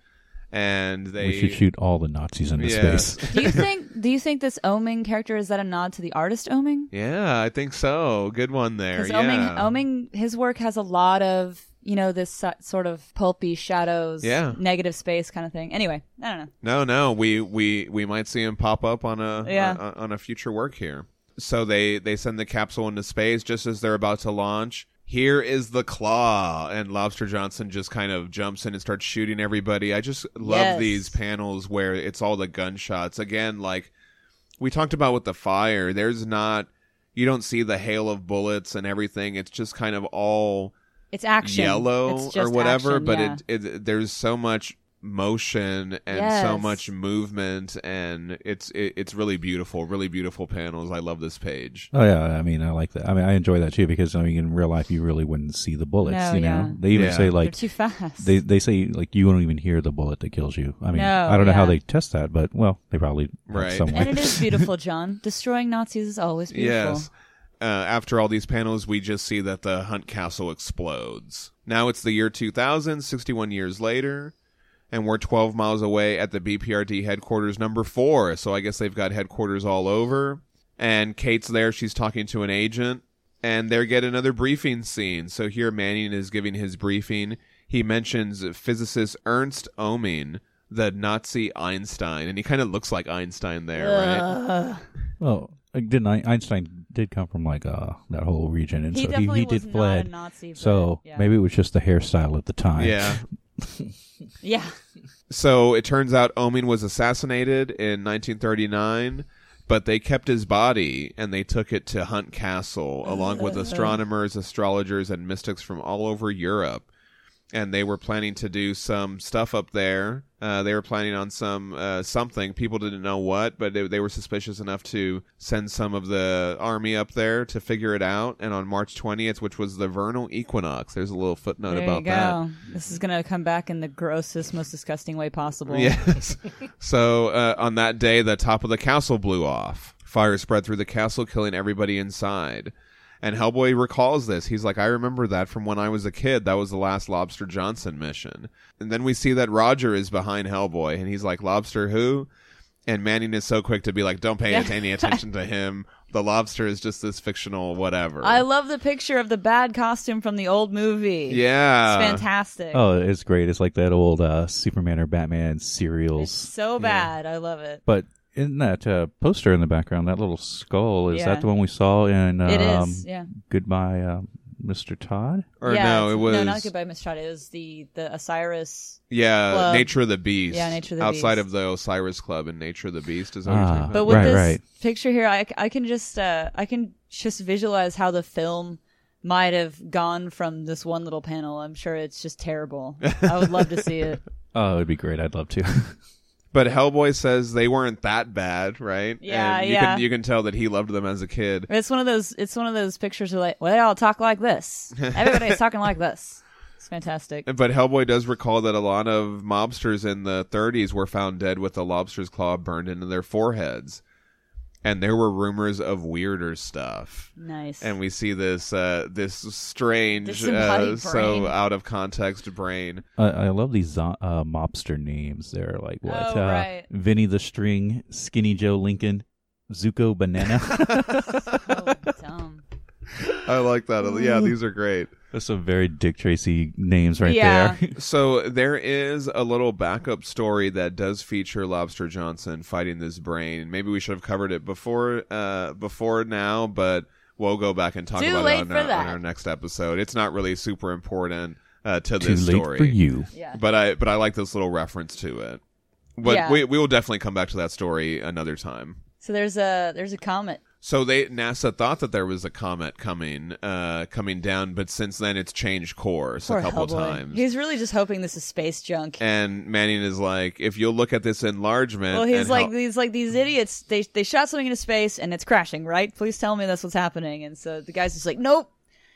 and they we should shoot all the Nazis into Yes. space. Do you think? Do you think this Oeming character is that a nod to the artist Oeming? Yeah, I think so. Good one there. Because Yeah. Oeming, Oeming, his work has a lot of you know this so- sort of pulpy shadows, Yeah. negative space kind of thing. Anyway, I don't know. No, no, we we we might see him pop up on a Yeah. on, on a future work here. So they they send the capsule into space just as they're about to launch. Here is the claw, and Lobster Johnson just kind of jumps in and starts shooting everybody. I just love Yes. these panels where it's all the gunshots again. Like we talked about with the fire, there's not you don't see the hail of bullets and everything. It's just kind of all It's action, yellow It's or whatever action, but it, it there's so much motion and so much movement and it's it, it's really beautiful really beautiful panels i love this page Oh yeah, I mean, I like that. I mean, I enjoy that too because I mean, in real life, you really wouldn't see the bullets. No, you know, yeah. they even Yeah. say They're like too fast. they they say like you won't even hear the bullet that kills you. I mean, No, I don't know how they test that, but well, they probably Right. some way. and it is beautiful, John. Destroying Nazis is always beautiful. yes uh, after all these panels we just see that the hunt castle explodes now it's the year 2000 61 years later and we're 12 miles away at the bprd headquarters number four. So i guess they've got headquarters all over. And kate's there. She's talking to an agent. And they get another briefing scene. So here manning is giving his briefing. He mentions physicist ernst oeming the nazi einstein. And he kind of looks like einstein there right? Well, didn't I, Einstein did come from like uh that whole region, and He so he, he did fled. Nazi. So yeah. maybe it was just the hairstyle at the time. yeah yeah. So it turns out Oeming was assassinated in 1939, but they kept his body and they took it to Hunt Castle along with uh-huh. astronomers, astrologers, and mystics from all over Europe. And they were planning to do some stuff up there. Uh, they were planning on some uh, something. People didn't know what, but they, they were suspicious enough to send some of the army up there to figure it out. And on March 20th, which was the vernal equinox, there's a little footnote There about you go. that. This is gonna come back in the grossest, most disgusting way possible. Yes. so uh, on that day, the top of the castle blew off. Fire spread through the castle, killing everybody inside. And Hellboy recalls this. He's like, I remember that from when I was a kid. That was the last Lobster Johnson mission. And then we see that Roger is behind Hellboy, and he's like, Lobster who? And Manning is so quick to be like, don't pay any attention to him. The lobster is just this fictional whatever. I love the picture of the bad costume from the old movie. yeah. It's fantastic. Oh, it's great. It's like that old uh, Superman or Batman it's serials. so bad. I love it. But in that uh, poster in the background, that little skull is Yeah. that the one we saw in um, it is. Yeah. Goodbye, uh, Mr. Todd? Or yeah, no, it was no, not goodbye, Miss Shot. It was the the Osiris. Yeah, Club. Nature of the Beast. Yeah, Nature of the Outside Beast. of the Osiris Club and Nature of the Beast is that what you're Ah. But with Right, this right. picture here, I, I can just uh, I can just visualize how the film might have gone from this one little panel. I'm sure it's just terrible. I would love to see it. Oh, it'd be great. I'd love to. But Hellboy says they weren't that bad, right? Yeah, and you yeah. Can, you can tell that he loved them as a kid. It's one of those. It's one of those pictures where like, well, they all talk like this. Everybody's talking like this. It's fantastic. But Hellboy does recall that a lot of mobsters in the 30s were found dead with a lobster's claw burned into their foreheads. And there were rumors of weirder stuff. Nice. And we see this uh, this strange, Disembodied uh, so out of context brain. I, I love these uh, mobster names. They're like what? Oh, uh, right. Vinny the String, Skinny Joe Lincoln, Zuko Banana. oh, dumb. I like that. Yeah, these are great. That's some very Dick Tracy names right Yeah. there. So there is a little backup story that does feature Lobster Johnson fighting this brain. Maybe we should have covered it before uh before now, but we'll go back and talk Too about late it on for our, on our next episode. It's not really super important uh to Too this late story. for you. Yeah. But I but I like this little reference to it. But Yeah. we we will definitely come back to that story another time. So there's a there's a comet. So they NASA thought that there was a comet coming uh coming down, but since then it's changed course Poor a couple times. He's really just hoping this is space junk. and Manning is like, if you'll look at this enlargement, Well, he's like how- these like these idiots. They they shot something into space and it's crashing. Right? Please tell me that's what's happening. And so the guy's just like, nope,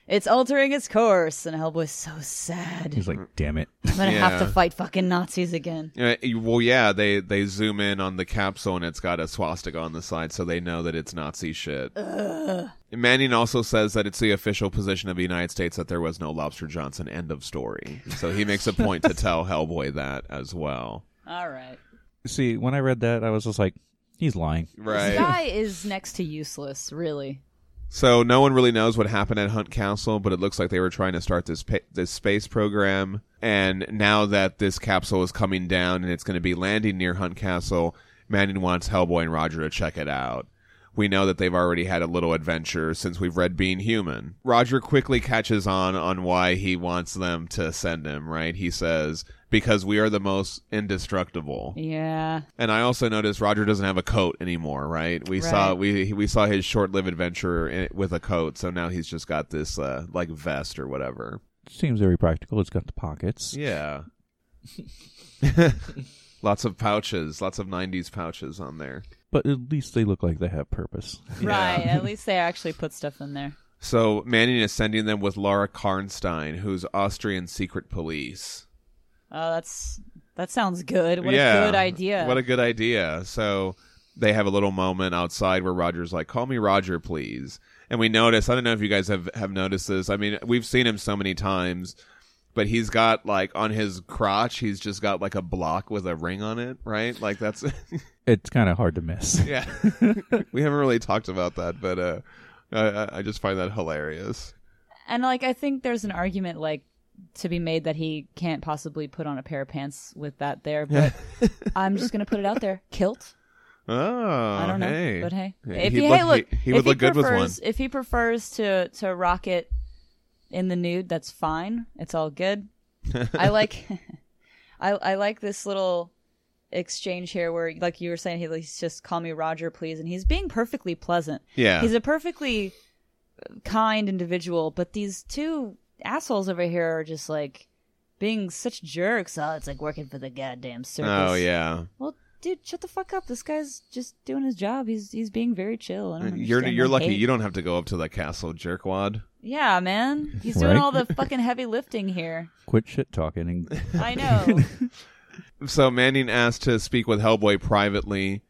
it's altering its course. And Hellboy's so sad. He's like, damn it. I'm gonna have to Yeah. fight fucking Nazis again. Uh, well, yeah, they they zoom in on the capsule and it's got a swastika on the side, so they know that it's Nazi shit. Manning also says that it's the official position of the United States that there was no Lobster Johnson. End of story. So he makes a point to tell Hellboy that as well. All right. See, when I read that, I was just like, he's lying. Right. This Right. guy is next to useless. Really. So no one really knows what happened at Hunt Castle, but it looks like they were trying to start this pa- this space program. And now that this capsule is coming down and it's going to be landing near Hunt Castle, Manning wants Hellboy and Roger to check it out. We know that they've already had a little adventure since we've read Being Human. Roger quickly catches on on why he wants them to send him. Right? He says because we are the most indestructible. Yeah. And I also noticed Roger doesn't have a coat anymore, right? We saw we we saw his short-lived adventure in, with a coat, so now he's just got this uh, like vest or whatever. Seems very practical. It's got the pockets. Yeah. lots of pouches, lots of '90s pouches on there. But at least they look like they have purpose. Right. At least they actually put stuff in there. So Manning is sending them with Laura Karnstein, who's Austrian secret police. Oh, that's that sounds good. What yeah, a good idea. What a good idea. So they have a little moment outside where Roger's like, "Call me Roger, please." And we notice. I don't know if you guys have have noticed this. I mean, we've seen him so many times, but he's got like on his crotch, he's just got like a block with a ring on it, right? Like that's It's kind of hard to miss. yeah. we haven't really talked about that, but uh, I- I, I just find that hilarious. And like I think there's an argument like to be made that he can't possibly put on a pair of pants with that there, but I'm just gonna put it out there. Kilt? Oh, I don't know. hey. But hey. If he, hey look, he- he would look good with one. prefers if he prefers to to rock it in the nude, that's fine. It's all good. I like I I like this little exchange here where like you were saying he he's just call me Roger please and he's being perfectly pleasant. Yeah. He's a perfectly kind individual, but these two assholes over here are just like being such jerks. Oh, it's like working for the goddamn oh, circus. oh yeah. Well, dude, shut the fuck up. This guy's just doing his job. He's he's being very chill. I don't You're you're the lucky hate. you don't have to go up to the castle, jerkwad. Yeah, man. He's doing Right? all the fucking heavy lifting here. Quit shit talking and I know. So Manning asked to speak with Hellboy privately.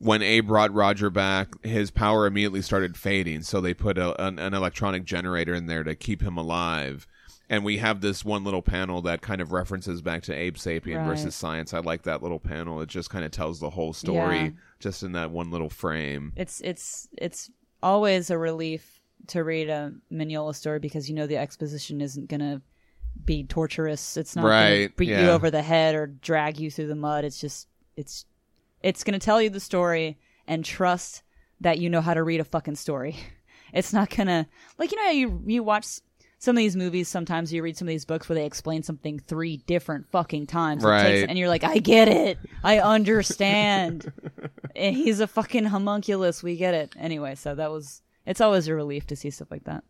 When Abe brought Roger back, his power immediately started fading, so they put a, an, an electronic generator in there to keep him alive. And we have this one little panel that kind of references back to Abe Sapien Right. versus Science. I like that little panel. It just kind of tells the whole story Yeah. just in that one little frame. it's it's it's always a relief to read a Mignola story because you know the exposition isn't gonna be torturous. It's not Right, gonna beat you over the head or drag you through the mud. It's just it's it's gonna tell you the story and trust that you know how to read a fucking story. It's not gonna like you know how you you watch some of these movies sometimes you read some of these books where they explain something three different fucking times. It takes- Right. and you're like i get it. I understand. And he's a fucking homunculus. We get it. Anyway so that was it's always a relief to see stuff like that.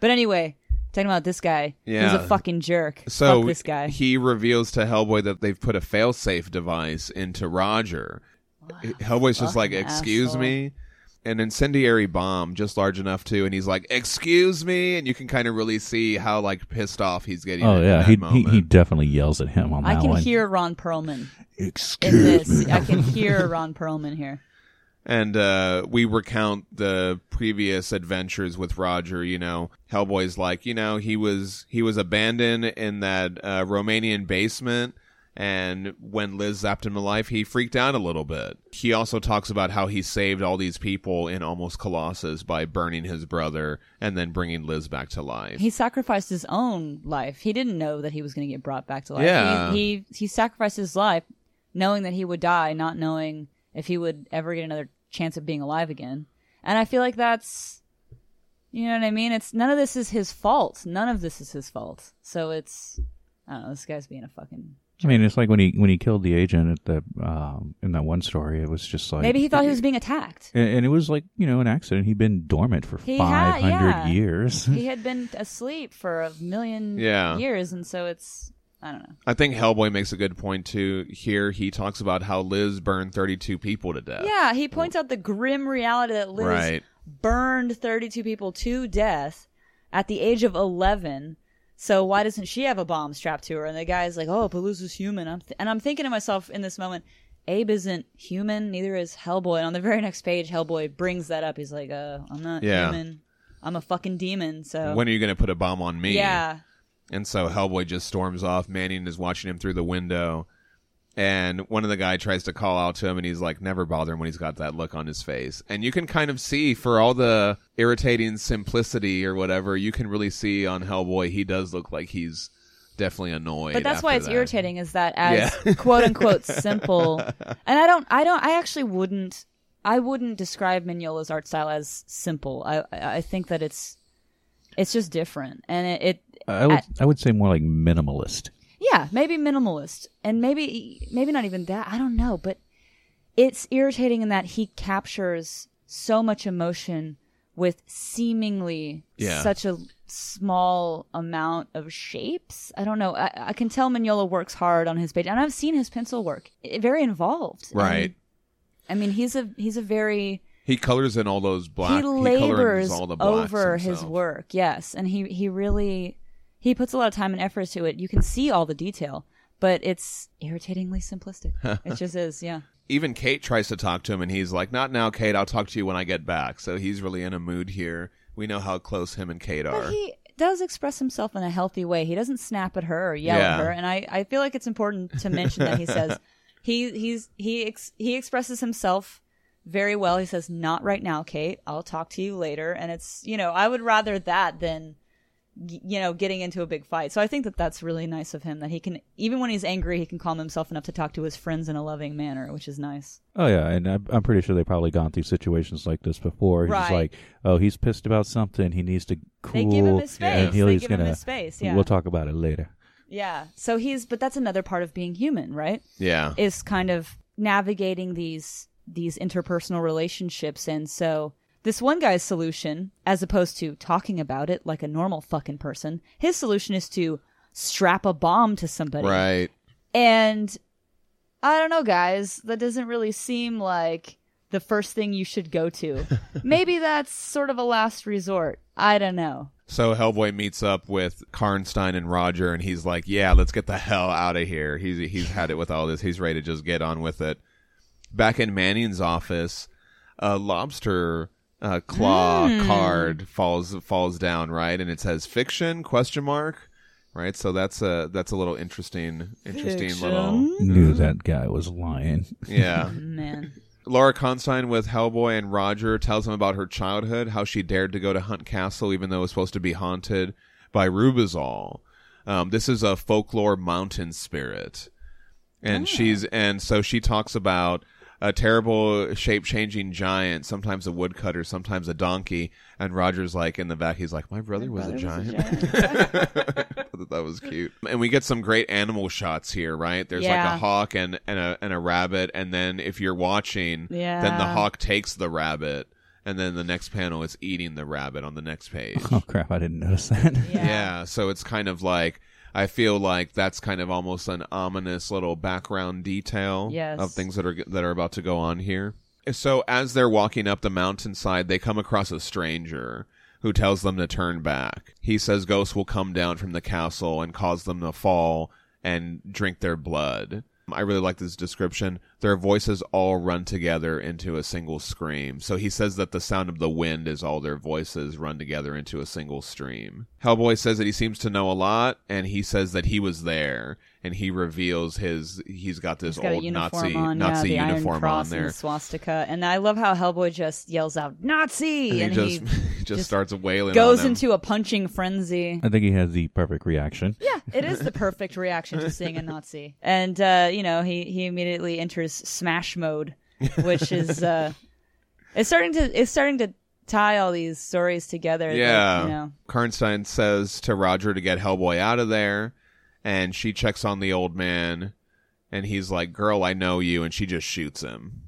But anyway talking about this guy who's Yeah. a fucking jerk So Fuck this guy he reveals to Hellboy that they've put a failsafe device into Roger. Hellboy's just like, "Excuse asshole." me." An incendiary bomb just large enough to, and he's like, "Excuse me," and you can kind of really see how like pissed off he's getting. oh yeah, that he, he he definitely yells at him on i that can hear ron perlman in Excuse this i can hear ron perlman here And uh, we recount the previous adventures with Roger. You know, Hellboy's like, you know, he was he was abandoned in that uh, Romanian basement, and when Liz zapped him to life, he freaked out a little bit. He also talks about how he saved all these people in almost Colossus by burning his brother and then bringing Liz back to life. He sacrificed his own life. He didn't know that he was going to get brought back to life. Yeah. He, he he sacrificed his life, knowing that he would die, not knowing if he would ever get another chance of being alive again. And I feel like that's, you know what I mean. It's none of this is his fault. None of this is his fault. So it's, I don't know. This guy's being a fucking. I mean, it's like when he when he killed the agent at the um, in that one story. It was just like Maybe he thought he was being attacked. and, and it was like you know an accident. He'd been dormant for five hundred yeah. years. he had been asleep for a million Yeah. years, and so it's I don't know. I think Hellboy makes a good point too. Here, he talks about how Liz burned 32 people to death. Yeah, he points out the grim reality that Liz Right. burned 32 people to death at the age of 11. So why doesn't she have a bomb strapped to her? And the guy's like, "Oh, but Liz is human." I'm th- and I'm thinking to myself in this moment, Abe isn't human, neither is Hellboy. And on the very next page, Hellboy brings that up. He's like, "Uh, I'm not Yeah. human. I'm a fucking demon." So When are you going to put a bomb on me? yeah, And so Hellboy just storms off. Manning is watching him through the window. And one of the guy tries to call out to him, and he's like, never bother him when he's got that look on his face. And you can kind of see, for all the irritating simplicity or whatever, you can really see on Hellboy, he does look like he's definitely annoyed. but that's why it's that. irritating is that as Yeah. quote unquote simple and i don't i don't i actually wouldn't i wouldn't describe mignola's art style as simple i i think that it's it's just different and it, it I would at- I would say more like minimalist. yeah maybe minimalist and maybe maybe not even that i don't know but it's irritating in that he captures so much emotion with seemingly Yeah. such a small amount of shapes. I don't know. I, I can tell Mignola works hard on his page, and I've seen his pencil work. I- very involved. Right. And, I mean, he's a he's a very He colors in all those black. he colors labors all the blacks over his work. Yes, and he he really he puts a lot of time and effort to it. You can see all the detail, but it's irritatingly simplistic. it just is. Yeah. even Kate tries to talk to him, and he's like, "Not now, Kate. I'll talk to you when I get back." So he's really in a mood here. We know how close him and Kate are. But he does express himself in a healthy way. He doesn't snap at her or yell Yeah. at her, and I, I feel like it's important to mention that he says he he's he ex, he expresses himself very well. He says, "Not right now, Kate. I'll talk to you later." And it's you know I would rather that than you know getting into a big fight. So I think that that's really nice of him that he can even when he's angry he can calm himself enough to talk to his friends in a loving manner, which is nice. Oh yeah, and I'm, I'm pretty sure they've probably gone through situations like this before. He's Right. like, oh, he's pissed about something. He needs to cool. They give him his space. And he'll, They he's give him gonna. his space, yeah. We'll talk about it later. Yeah. So he's but that's another part of being human, right? yeah, is kind of navigating these these interpersonal relationships and so this one guy's solution as opposed to talking about it like a normal fucking person his solution is to strap a bomb to somebody right. and i don't know guys that doesn't really seem like the first thing you should go to maybe that's sort of a last resort i don't know So Hellboy meets up with Karnstein and Roger, and he's like, "Yeah, let's get the hell out of here." He's he's had it with all this. He's ready to just get on with it. Back in Manning's office, a lobster uh, claw Hmm. card falls falls down, right, and it says "fiction?" question mark. Right, so that's a that's a little interesting, interesting little Knew that guy was lying. yeah. man Laura Karnstein with Hellboy and Roger tells him about her childhood, how she dared to go to Hunt Castle even though it was supposed to be haunted by Rübezahl. Um, this is a folklore mountain spirit. And she's and so she talks about a terrible shape changing giant, sometimes a woodcutter, sometimes a donkey, and Roger's like in the back, he's like, My brother, was, a giant. that was cute. And we get some great animal shots here, right? There's like a hawk and, and a and a rabbit, and then if you're watching, then the hawk takes the rabbit, and then the next panel is eating the rabbit on the next page. Oh crap! I didn't notice that. yeah, yeah, so it's kind of like I feel like that's kind of almost an ominous little background detail Yes. of things that are that are about to go on here. So as they're walking up the mountainside, they come across a stranger who tells them to turn back. He says ghosts will come down from the castle and cause them to fall and drink their blood. I really like this description. Their voices all run together into a single scream. So he says that the sound of the wind is all their voices run together into a single stream. Hellboy says that he seems to know a lot, and he says that he was there, and he reveals his. He's got this He's got old Nazi on, Nazi yeah, the uniform Iron Cross on there. and the swastika, and I love how Hellboy just yells out "Nazi" And and, he just he just, just starts wailing. goes on them. into a punching frenzy. I think he has the perfect reaction. Yeah, it is the perfect reaction to seeing a Nazi, and uh, you know he he immediately enters smash mode, which is uh, it's starting to it's starting to tie all these stories together. that, Yeah. you know, Karnstein says to Roger to get Hellboy out of there, and she checks on the old man, and he's like, "Girl, I know you," and she just shoots him.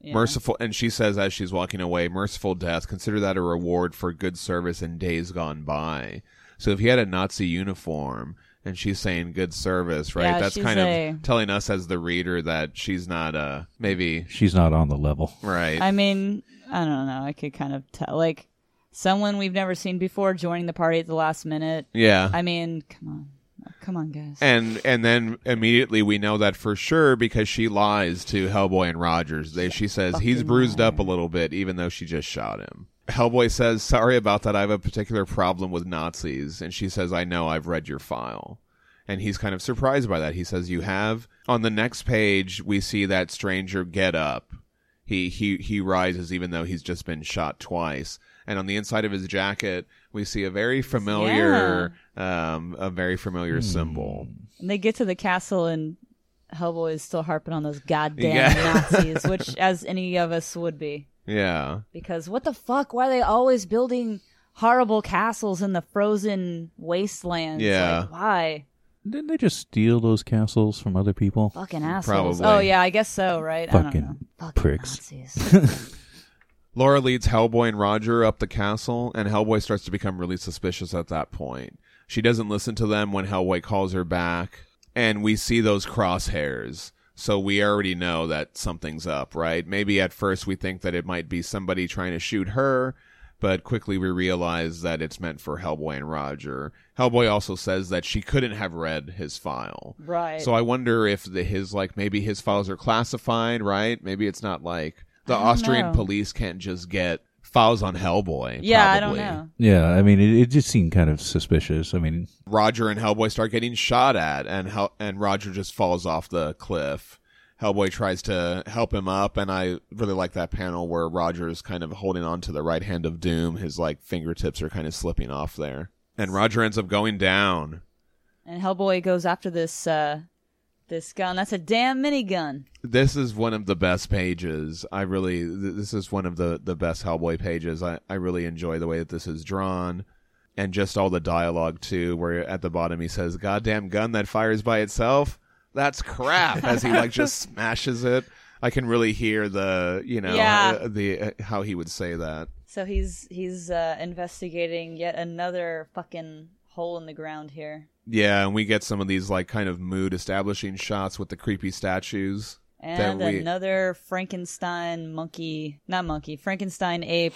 yeah. Merciful, and she says as she's walking away, "Merciful death. Consider that a reward for good service in days gone by." So if he had a Nazi uniform. And she's saying good service, right? Yeah, That's she's kind a- of telling us as the reader that she's not uh maybe She's not on the level. right. I mean, I don't know. I could kind of tell, like someone we've never seen before joining the party at the last minute. yeah. I mean, come on, come on, guys. And and then immediately we know that for sure because she lies to Hellboy and Rogers. They she says he's fucking bruised up a little bit, even though she just shot him. Hellboy says, "Sorry about that. I have a particular problem with Nazis." And she says, "I know. I've read your file." And he's kind of surprised by that. He says, "You have." On the next page, we see that stranger get up. He he he rises even though he's just been shot twice. And on the inside of his jacket, we see a very familiar, um, a very familiar symbol. And they get to the castle, and Hellboy is still harping on those goddamn Yeah. Nazis, which, as any of us would be, Yeah. because what the fuck? Why are they always building horrible castles in the frozen wastelands? Yeah. Like, why? Didn't they just steal those castles from other people? Fucking assholes. Probably. Oh yeah, I guess so. Right? I don't know. Fucking Fucking pricks. Nazis. Laura leads Hellboy and Roger up the castle, and Hellboy starts to become really suspicious at that point. She doesn't listen to them when Hellboy calls her back, and we see those crosshairs. So we already know that something's up, right? Maybe at first we think that it might be somebody trying to shoot her, but quickly we realize that it's meant for Hellboy and Roger. Hellboy also says that she couldn't have read his file. right. So I wonder if the, his like maybe his files are classified, right? Maybe it's not like the Austrian know. police can't just get files on Hellboy. yeah, I don't know. Yeah, I mean, it, it just seemed kind of suspicious. I mean, Roger and Hellboy start getting shot at, and Hel- and Roger just falls off the cliff. Hellboy tries to help him up, and I really like that panel where Roger's kind of holding on to the right hand of Doom. His like fingertips are kind of slipping off there, and Roger ends up going down. And Hellboy goes after this uh this gun. That's a damn minigun. this is one of the best pages. I really, th- this is one of the, the best Hellboy pages. I, I really enjoy the way that this is drawn. And just all the dialogue, too, where at the bottom he says, Goddamn gun that fires by itself? That's crap. As he, like, just smashes it. I can really hear the, you know, Yeah. uh, the uh, how he would say that. So he's he's uh investigating yet another fucking hole in the ground here. Yeah, and we get some of these, like, kind of mood establishing shots with the creepy statues. And we- another Frankenstein monkey, not monkey, Frankenstein ape,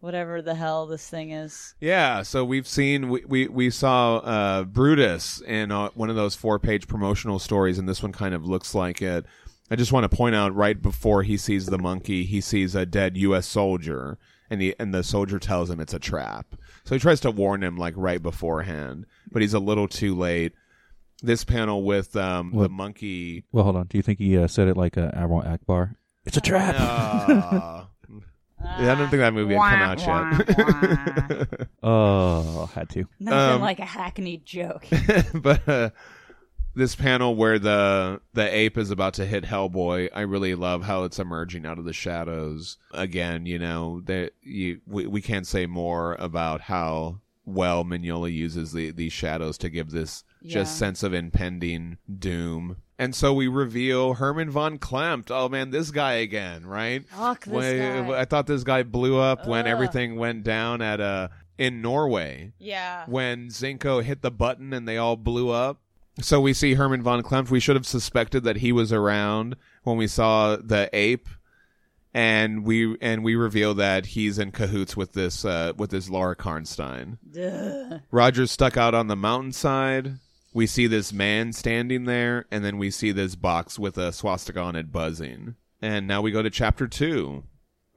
whatever the hell this thing is. Yeah, so we've seen we we, we saw uh, Brutus in uh, one of those four page promotional stories, and this one kind of looks like it. I just want to point out right before he sees the monkey, he sees a dead U.S. soldier, and he and the soldier tells him it's a trap. So he tries to warn him like right beforehand, but he's a little too late. This panel with um, the monkey. well, hold on. Do you think he uh, said it like uh, Admiral Ackbar? It's a trap. Uh, yeah, I don't think that movie had come out yet. Oh, had to. Nothing Um, like a hackneyed joke. but uh, this panel where the the ape is about to hit Hellboy, I really love how it's emerging out of the shadows. Again, you know, that you we, we can't say more about how well Mignola uses the these shadows to give this Yeah. just sense of impending doom. And so we reveal Herman von Klempt. Oh man, this guy again, right? Fuck this When- guy. I thought this guy blew up when everything went down at uh in Norway Yeah. when Zinco hit the button and they all blew up. So we see Herman von Klempt. We should have suspected that he was around when we saw the ape, and we and we reveal that he's in cahoots with this uh, with this Laura Karnstein. Duh. Roger's stuck out on the mountainside we see this man standing there, and then we see this box with a swastika on it buzzing. And now we go to chapter two.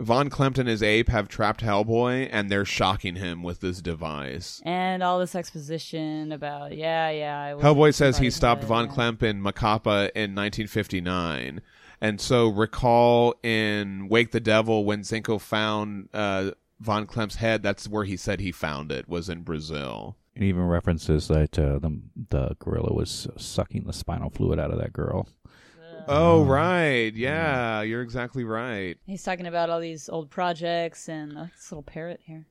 Von Klempt and his ape have trapped Hellboy, and they're shocking him with this device. And all this exposition about yeah, yeah. I wasn't Hellboy says he stopped Von yeah. Klempt in Macapa in 1959. And so recall in Wake the Devil when Zinco found uh, Von Klempt's head, that's where he said he found it, was in Brazil. It even references that uh, the the gorilla was sucking the spinal fluid out of that girl. Oh, right. Yeah, you're exactly right. He's talking about all these old projects and uh, this little parrot here.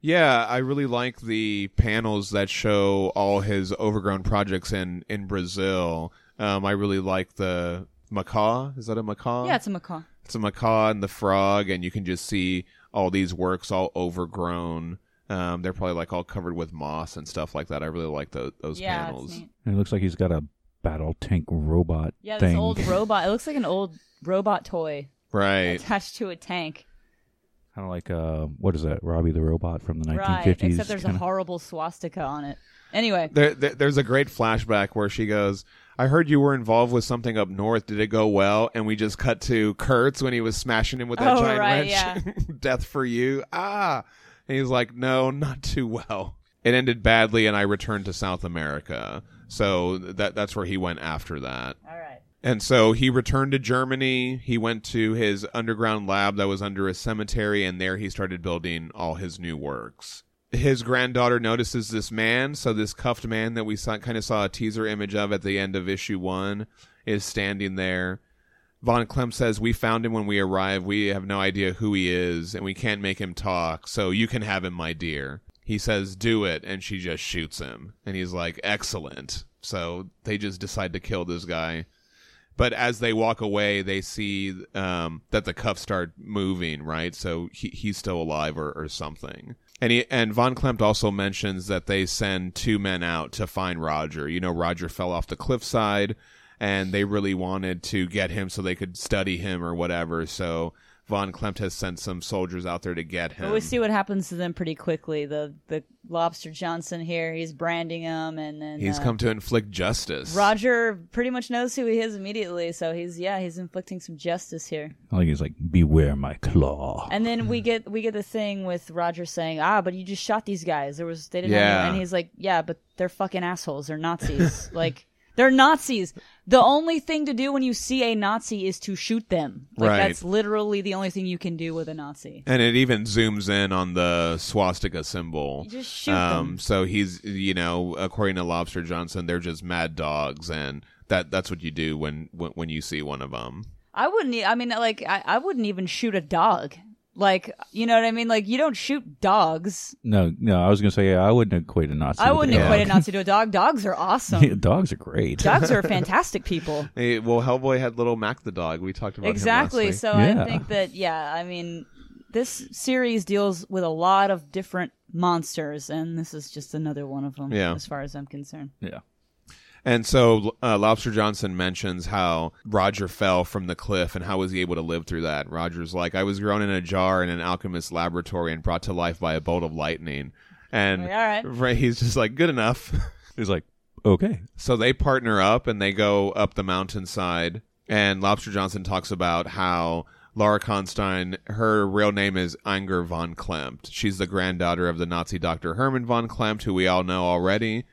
Yeah, I really like the panels that show all his overgrown projects in, in Brazil. Um, I really like the macaw. Is that a macaw? Yeah, it's a macaw. it's a macaw and the frog, and you can just see all these works all overgrown. Um, they're probably like all covered with moss and stuff like that. I really like those those yeah, panels. And it looks like he's got a battle tank robot Yeah, this thing. old robot. It looks like an old robot toy Right. attached to a tank. kind of like uh, what is that? Robby the robot from the 1950s. Right. Except there's a kinda- horrible swastika on it. Anyway, There, there, there's a great flashback where she goes, "I heard you were involved with something up north. Did it go well?" And we just cut to Kurtz when he was smashing him with that Oh, giant right, wrench. Death for you. Ah. And he's like, "No, not too well." It ended badly, and I returned to South America. So that that's where he went after that. all right. And so he returned to Germany. He went to his underground lab that was under a cemetery, and there he started building all his new works. His granddaughter notices this man. So this cuffed man that we saw, kind of saw a teaser image of at the end of issue one is standing there. Von Klempt says, "We found him when we arrived. We have no idea who he is, and we can't make him talk. So you can have him, my dear." He says, "Do it," and she just shoots him. And he's like, "Excellent." So they just decide to kill this guy. But as they walk away, they see um, that the cuffs start moving, right? So he, he's still alive or, or something. And he, and Von Klempt also mentions that they send two men out to find Roger. You know, Roger fell off the cliffside, and they really wanted to get him so they could study him or whatever. So Von Klempt has sent some soldiers out there to get him. But we see what happens to them pretty quickly. The the Lobster Johnson here, he's branding them, and then He's uh, come to inflict justice. Roger pretty much knows who he is immediately, so he's yeah, he's inflicting some justice here. I think he's like, "Beware my claw." And then we get we get the thing with Roger saying, "Ah, but you just shot these guys. There was they didn't." have Yeah. any-" and he's like, "Yeah, but they're fucking assholes. They're Nazis. like they're Nazis. The only thing to do when you see a Nazi is to shoot them. Like Right. that's literally the only thing you can do with a Nazi. and it even zooms in on the swastika symbol. You just shoot um, them. So he's, you know, according to Lobster Johnson, they're just mad dogs, and that that's what you do when when, when you see one of them. I wouldn't. I mean, like I, I wouldn't even shoot a dog. Like you know what I mean? Like you don't shoot dogs. no, no, I was gonna say yeah, I wouldn't equate a Nazi. I with wouldn't dog. equate a Nazi to a dog. Dogs are awesome. Dogs are great. Dogs are fantastic people. Hey, well, Hellboy had little Mac the dog. We talked about exactly. Him last So Yeah. I think that yeah, I mean, this series deals with a lot of different monsters, and this is just another one of them. Yeah. As far as I'm concerned. yeah. And so uh, Lobster Johnson mentions how Roger fell from the cliff and how was he able to live through that. Roger's like, I was grown in a jar in an alchemist's laboratory and brought to life by a bolt of lightning. And Like, all right. right, he's just like, good enough. He's like, okay. So they partner up and they go up the mountainside. And Lobster Johnson talks about how Laura Karnstein, her real name is Inger von Klempt. She's the granddaughter of the Nazi doctor Herman von Klempt, who we all know already.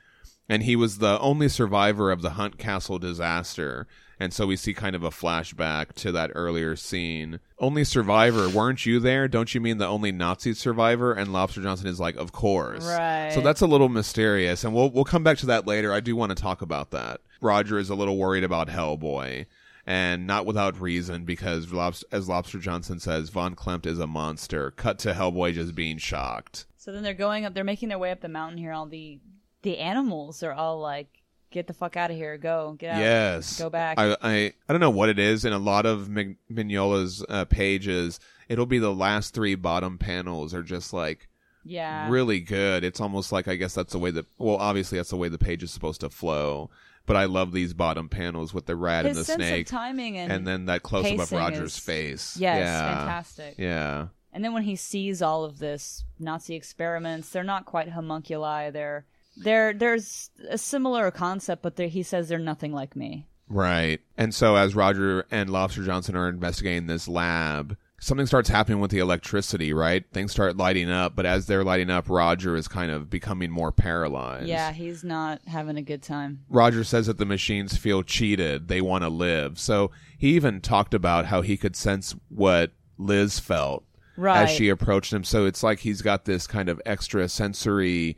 And he was the only survivor of the Hunt Castle disaster. And so we see kind of a flashback to that earlier scene. Only survivor, weren't you there? Don't you mean the only Nazi survivor? And Lobster Johnson is like, of course. Right. So that's a little mysterious, and we'll we'll come back to that later. I do want to talk about that. Roger is a little worried about Hellboy, and not without reason, because Lobs- as Lobster Johnson says, Von Klempt is a monster. Cut to Hellboy just being shocked. So then they're going up. They're making their way up the mountain here. All the the animals are all like, "Get the fuck out of here! Go get out! Yes, go back!" I, I I don't know what it is in a lot of Mig- Mignola's uh, pages. It'll be the last three bottom panels are just like yeah. really good. It's almost like I guess that's the way that well, obviously that's the way the page is supposed to flow. But I love these bottom panels with the rat His and the sense snake, of timing and, and then that close up of Roger's is- face. yes, yeah. fantastic. Yeah, And then when he sees all of this Nazi experiments, they're not quite homunculi. They're They're there's a similar concept, but he says they're nothing like me. Right. And so as Roger and Lobster Johnson are investigating this lab, something starts happening with the electricity, right? Things start lighting up, but as they're lighting up, Roger is kind of becoming more paralyzed. Yeah, he's not having a good time. Roger says that the machines feel cheated. They want to live. So he even talked about how he could sense what Liz felt Right. as she approached him. So it's like he's got this kind of extra sensory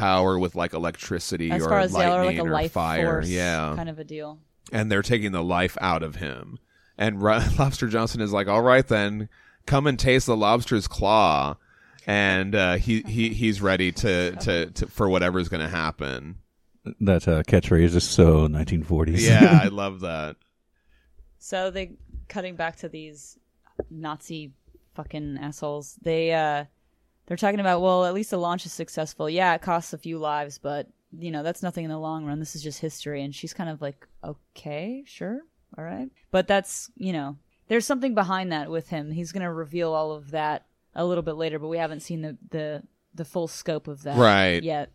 power with like electricity as or far as they are lightning like a or life fire. force yeah. kind of a deal. and they're taking the life out of him. And Ro- Lobster Johnson is like, "All right, then, come and taste the lobster's claw." And uh, he he he's ready to to, to for whatever's going to happen. That uh, catchphrase is so 1940s. Yeah, I love that. So they cutting back to these Nazi fucking assholes. They uh they're talking about well, at least the launch is successful. Yeah, it costs a few lives, but you know, that's nothing in the long run. This is just history and she's kind of like, "Okay, sure. All right." But that's, you know, there's something behind that with him. He's going to reveal all of that a little bit later, but we haven't seen the the the full scope of that Right. yet.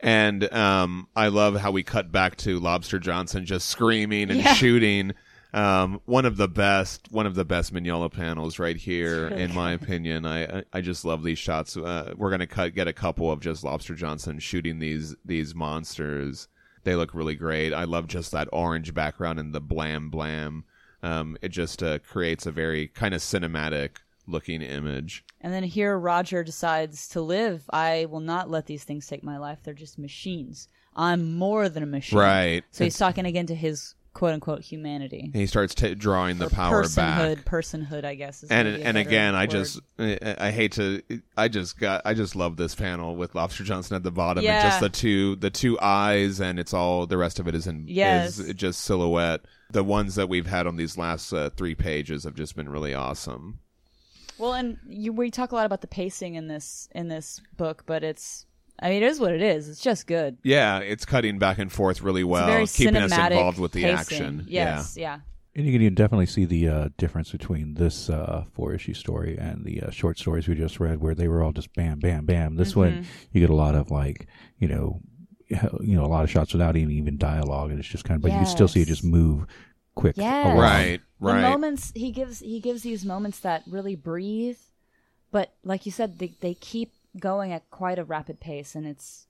And um, I love how we cut back to Lobster Johnson just screaming and Yeah. shooting. Um, one of the best, one of the best Mignola panels right here, in my opinion. I, I I just love these shots. Uh, we're gonna cut get a couple of just Lobster Johnson shooting these these monsters. They look really great. I love just that orange background and the blam blam. Um, it just uh, creates a very kind of cinematic looking image. And then here Roger decides to live. I will not let these things take my life. They're just machines. I'm more than a machine. Right. So he's talking again to his quote unquote humanity. And he starts t- drawing the Or power back. personhood, personhood, I guess. Is and and again, I just I hate to I just got I just love this panel with Lobster Johnson at the bottom and just the two the two eyes and it's all the rest of it is in Yes. is just silhouette. The ones that we've had on these last uh, three pages have just been really awesome. well, and you, we talk a lot about the pacing in this in this book, but it's I mean, it is what it is. It's just good. Yeah, it's cutting back and forth really It's well, very keeping us cinematic involved with the pacing. action. Yes, yeah. And you can even definitely see the uh, difference between this uh, four issue story and the uh, short stories we just read, where they were all just bam, bam, bam. This Mm-hmm. one, you get a lot of like, you know, you know, a lot of shots without even even dialogue, and it's just kind of, but you can still see it Yes. just move quick. Yes. along. Right, The right. moments he gives he gives these moments that really breathe, but like you said, they they keep going at quite a rapid pace, and it's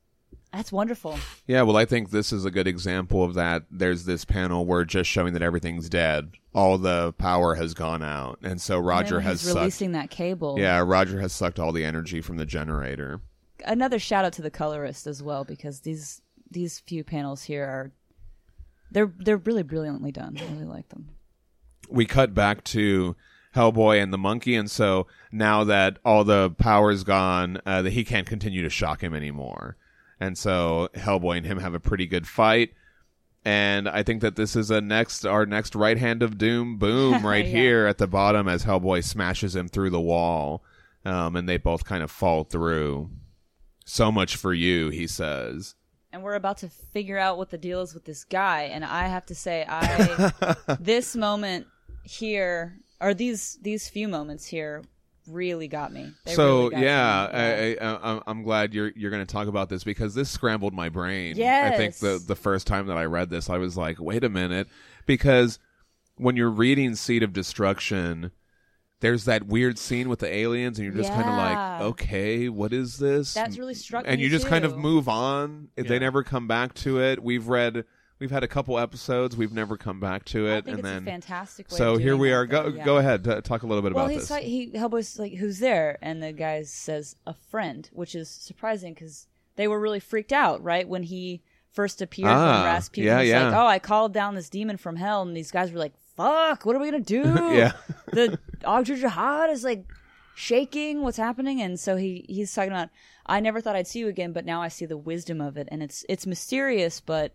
that's wonderful. Yeah, well, I think this is a good example of that. There's this panel where just showing that everything's dead, all the power has gone out, and so Roger And has sucked. releasing that cable. Yeah, Roger has sucked all the energy from the generator. Another shout out to the colorist as well because these these few panels here are they're they're really brilliantly done. I really like them. We cut back to Hellboy and the monkey, and so now that all the power's gone, uh, that he can't continue to shock him anymore, and so Hellboy and him have a pretty good fight. And I think that this is a next our next right hand of doom boom right Yeah. here at the bottom as Hellboy smashes him through the wall, um, and they both kind of fall through. So much for you, he says. and we're about to figure out what the deal is with this guy and i have to say i this moment here or these these few moments here really got me They so really got yeah, me. I, I, I, I'm glad you're you're going to talk about this because this scrambled my brain. I think the the first time that I read this, I was like, wait a minute, because when you're reading Seed of Destruction, there's that weird scene with the aliens, and you're just kind of like, okay, what is this? That's really struck and me, you just kind of move on. If They never come back to it. We've read. We've had a couple episodes. We've never come back to I it, think and it's then a fantastic way so here we are. Go yeah. go ahead. T- talk a little bit well about this. like he Hellboy's like who's there and the guy says a friend which is surprising because they were really freaked out right when he first appeared Ah, Rasputin yeah, was like yeah. oh I called down this demon from hell and these guys were like fuck what are we gonna do Yeah. the Ogdru Jihad is like shaking what's happening and so he he's talking about I never thought I'd see you again but now I see the wisdom of it and it's it's mysterious but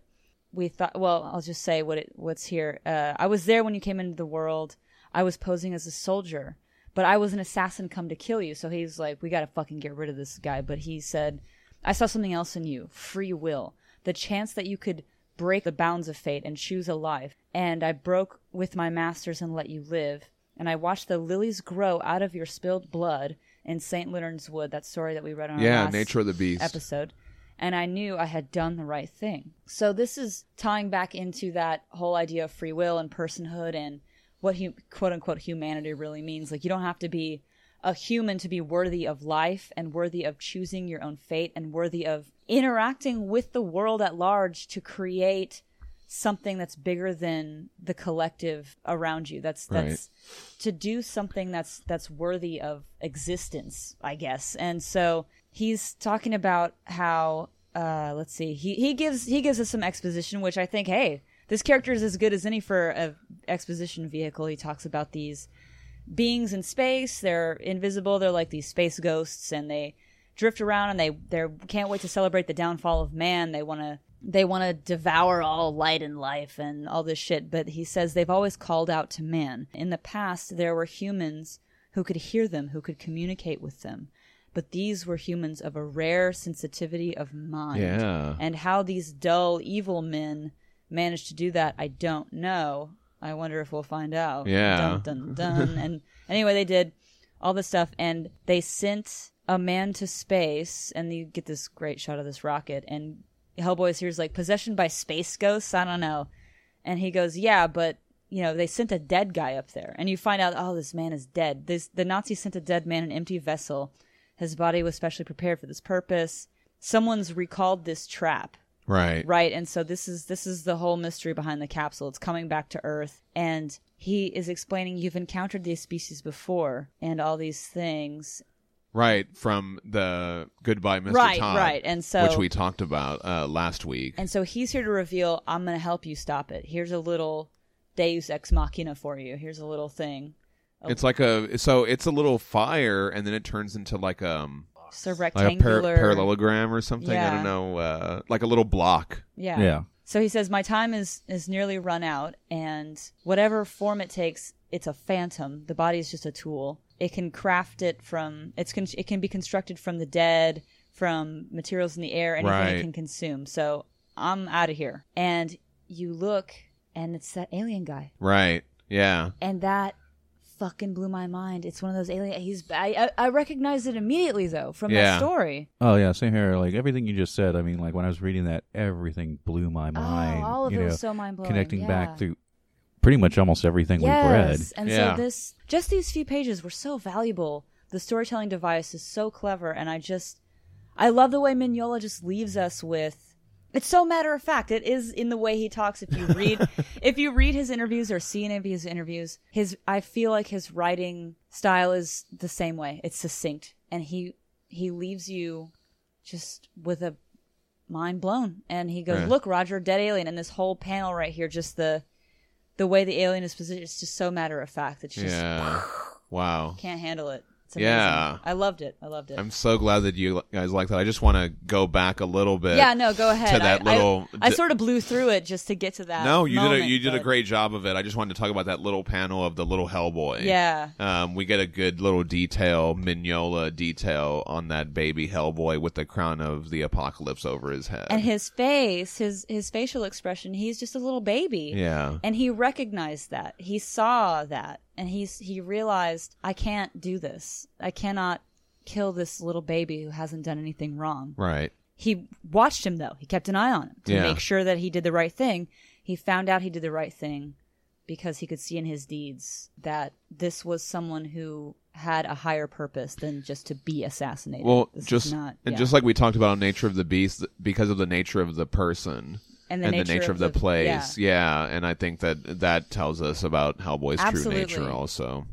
we thought well I'll just say what it what's here. Uh, I was there when you came into the world. I was posing as a soldier but I was an assassin come to kill you. So he's like we got to fucking get rid of this guy. But he said I saw something else in you. Free will. The chance that you could break the bounds of fate and choose a life. And I broke with my masters and let you live. And I watched the lilies grow out of your spilled blood in St. Leonard's Wood that story that we read on our yeah, last Nature of the Beast. episode. And I knew I had done the right thing. So this is tying back into that whole idea of free will and personhood and what hu- quote unquote humanity really means. Like you don't have to be a human to be worthy of life and worthy of choosing your own fate and worthy of interacting with the world at large to create something that's bigger than the collective around you. That's that's to do something that's that's worthy of existence, I guess. And so he's talking about how uh let's see. He he gives he gives us some exposition which I think hey, this character is as good as any for a exposition vehicle. He talks about these beings in space. They're invisible. They're like these space ghosts, and they drift around and they they can't wait to celebrate the downfall of man. They want to they want to devour all light and life and all this shit. But he says they've always called out to man. In the past, there were humans who could hear them, who could communicate with them. But these were humans of a rare sensitivity of mind. Yeah. And how these dull, evil men managed to do that, I don't know. I wonder if we'll find out. Yeah. Dun, dun, dun. and anyway, they did all this stuff, and they sent a man to space, and you get this great shot of this rocket, and Hellboy's here's like possession by space ghosts. I don't know, and he goes, yeah, but you know they sent a dead guy up there, and you find out, oh, this man is dead. This the Nazis sent a dead man, an empty vessel. His body was specially prepared for this purpose. Someone's recalled this trap Right. right and so this is this is the whole mystery behind the capsule it's coming back to earth and he is explaining you've encountered these species before and all these things Right. From the Goodbye, Mr. Right, Tod, right. And so- which we talked about uh, last week. and so he's here to reveal i'm going to help you stop it here's a little deus ex machina for you here's a little thing It's like a so it's a little fire, and then it turns into like um just a like a par- rectangular parallelogram or something. I don't know, uh, like a little block. yeah Yeah. So he says, My time is, is nearly run out, and whatever form it takes, it's a phantom. The body is just a tool. It can craft it from, it's con- it can be constructed from the dead, from materials in the air, anything Right. it can consume. So I'm out of here. And you look, and it's that alien guy. Right. Yeah. And that fucking blew my mind. It's one of those alien. He's I I, I recognized it immediately though from Yeah. that story. Oh yeah, same here. Like everything you just said. I mean, like when I was reading that, everything blew my oh, mind. oh, all of you it know, was so mind blowing. connecting yeah. back through pretty much almost everything we've read. Yes, and Yeah. so this just these few pages were so valuable. The storytelling device is so clever, and I just I love the way Mignola just leaves us with. It's so matter of fact. It is in the way he talks. If you read, if you read his interviews or see any of his interviews, his I feel like his writing style is the same way. It's succinct, and he he leaves you just with a mind blown. And he goes, Yeah. "Look, Roger, dead alien." And this whole panel right here, just the the way the alien is positioned, it's just so matter of fact. That it's just Yeah. wow. can't handle it. It's amazing. Yeah. I loved it. I loved it. I'm so glad that you guys like that. I just want to go back a little bit. yeah, no, go ahead. to that I, I- little- I, sort of blew through it just to get to that. No, you did a you did a great job of it. I just wanted to talk about that little panel of the little Hellboy. Yeah. Um, we get a good little detail, Mignola detail on that baby Hellboy with the crown of the apocalypse over his head. And his face, his his facial expression, he's just a little baby. yeah. And he recognized that. He saw that. And he's he realized I can't do this. I cannot kill this little baby who hasn't done anything wrong. Right. He watched him though. He kept an eye on him to Yeah. make sure that he did the right thing. He found out he did the right thing because he could see in his deeds that this was someone who had a higher purpose than just to be assassinated. Well, This just not, and yeah. just like we talked about on Nature of the Beast, because of the nature of the person and the and nature, the nature of the, place, yeah. And I think that that tells us about Hellboy's true nature, also.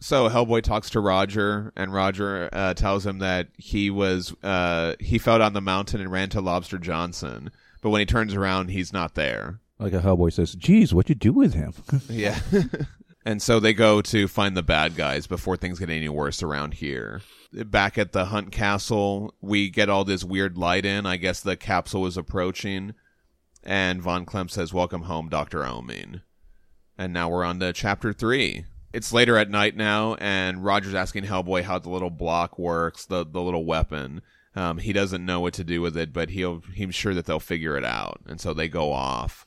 So Hellboy talks to Roger, and Roger uh, tells him that he was uh, he fell down the mountain and ran to Lobster Johnson, but when he turns around, he's not there. Like a Hellboy says, "Geez, what'd you do with him?" Yeah. and so they go to find the bad guys before things get any worse around here. Back at the Hunt Castle, we get all this weird light in. I guess the capsule is approaching. And Von Klempt says, Welcome home, Dr. Oeming. And now we're on to chapter three. It's later at night now, and Roger's asking Hellboy how the little block works, the, the little weapon. Um, he doesn't know what to do with it, but he'll he's sure that they'll figure it out. And so they go off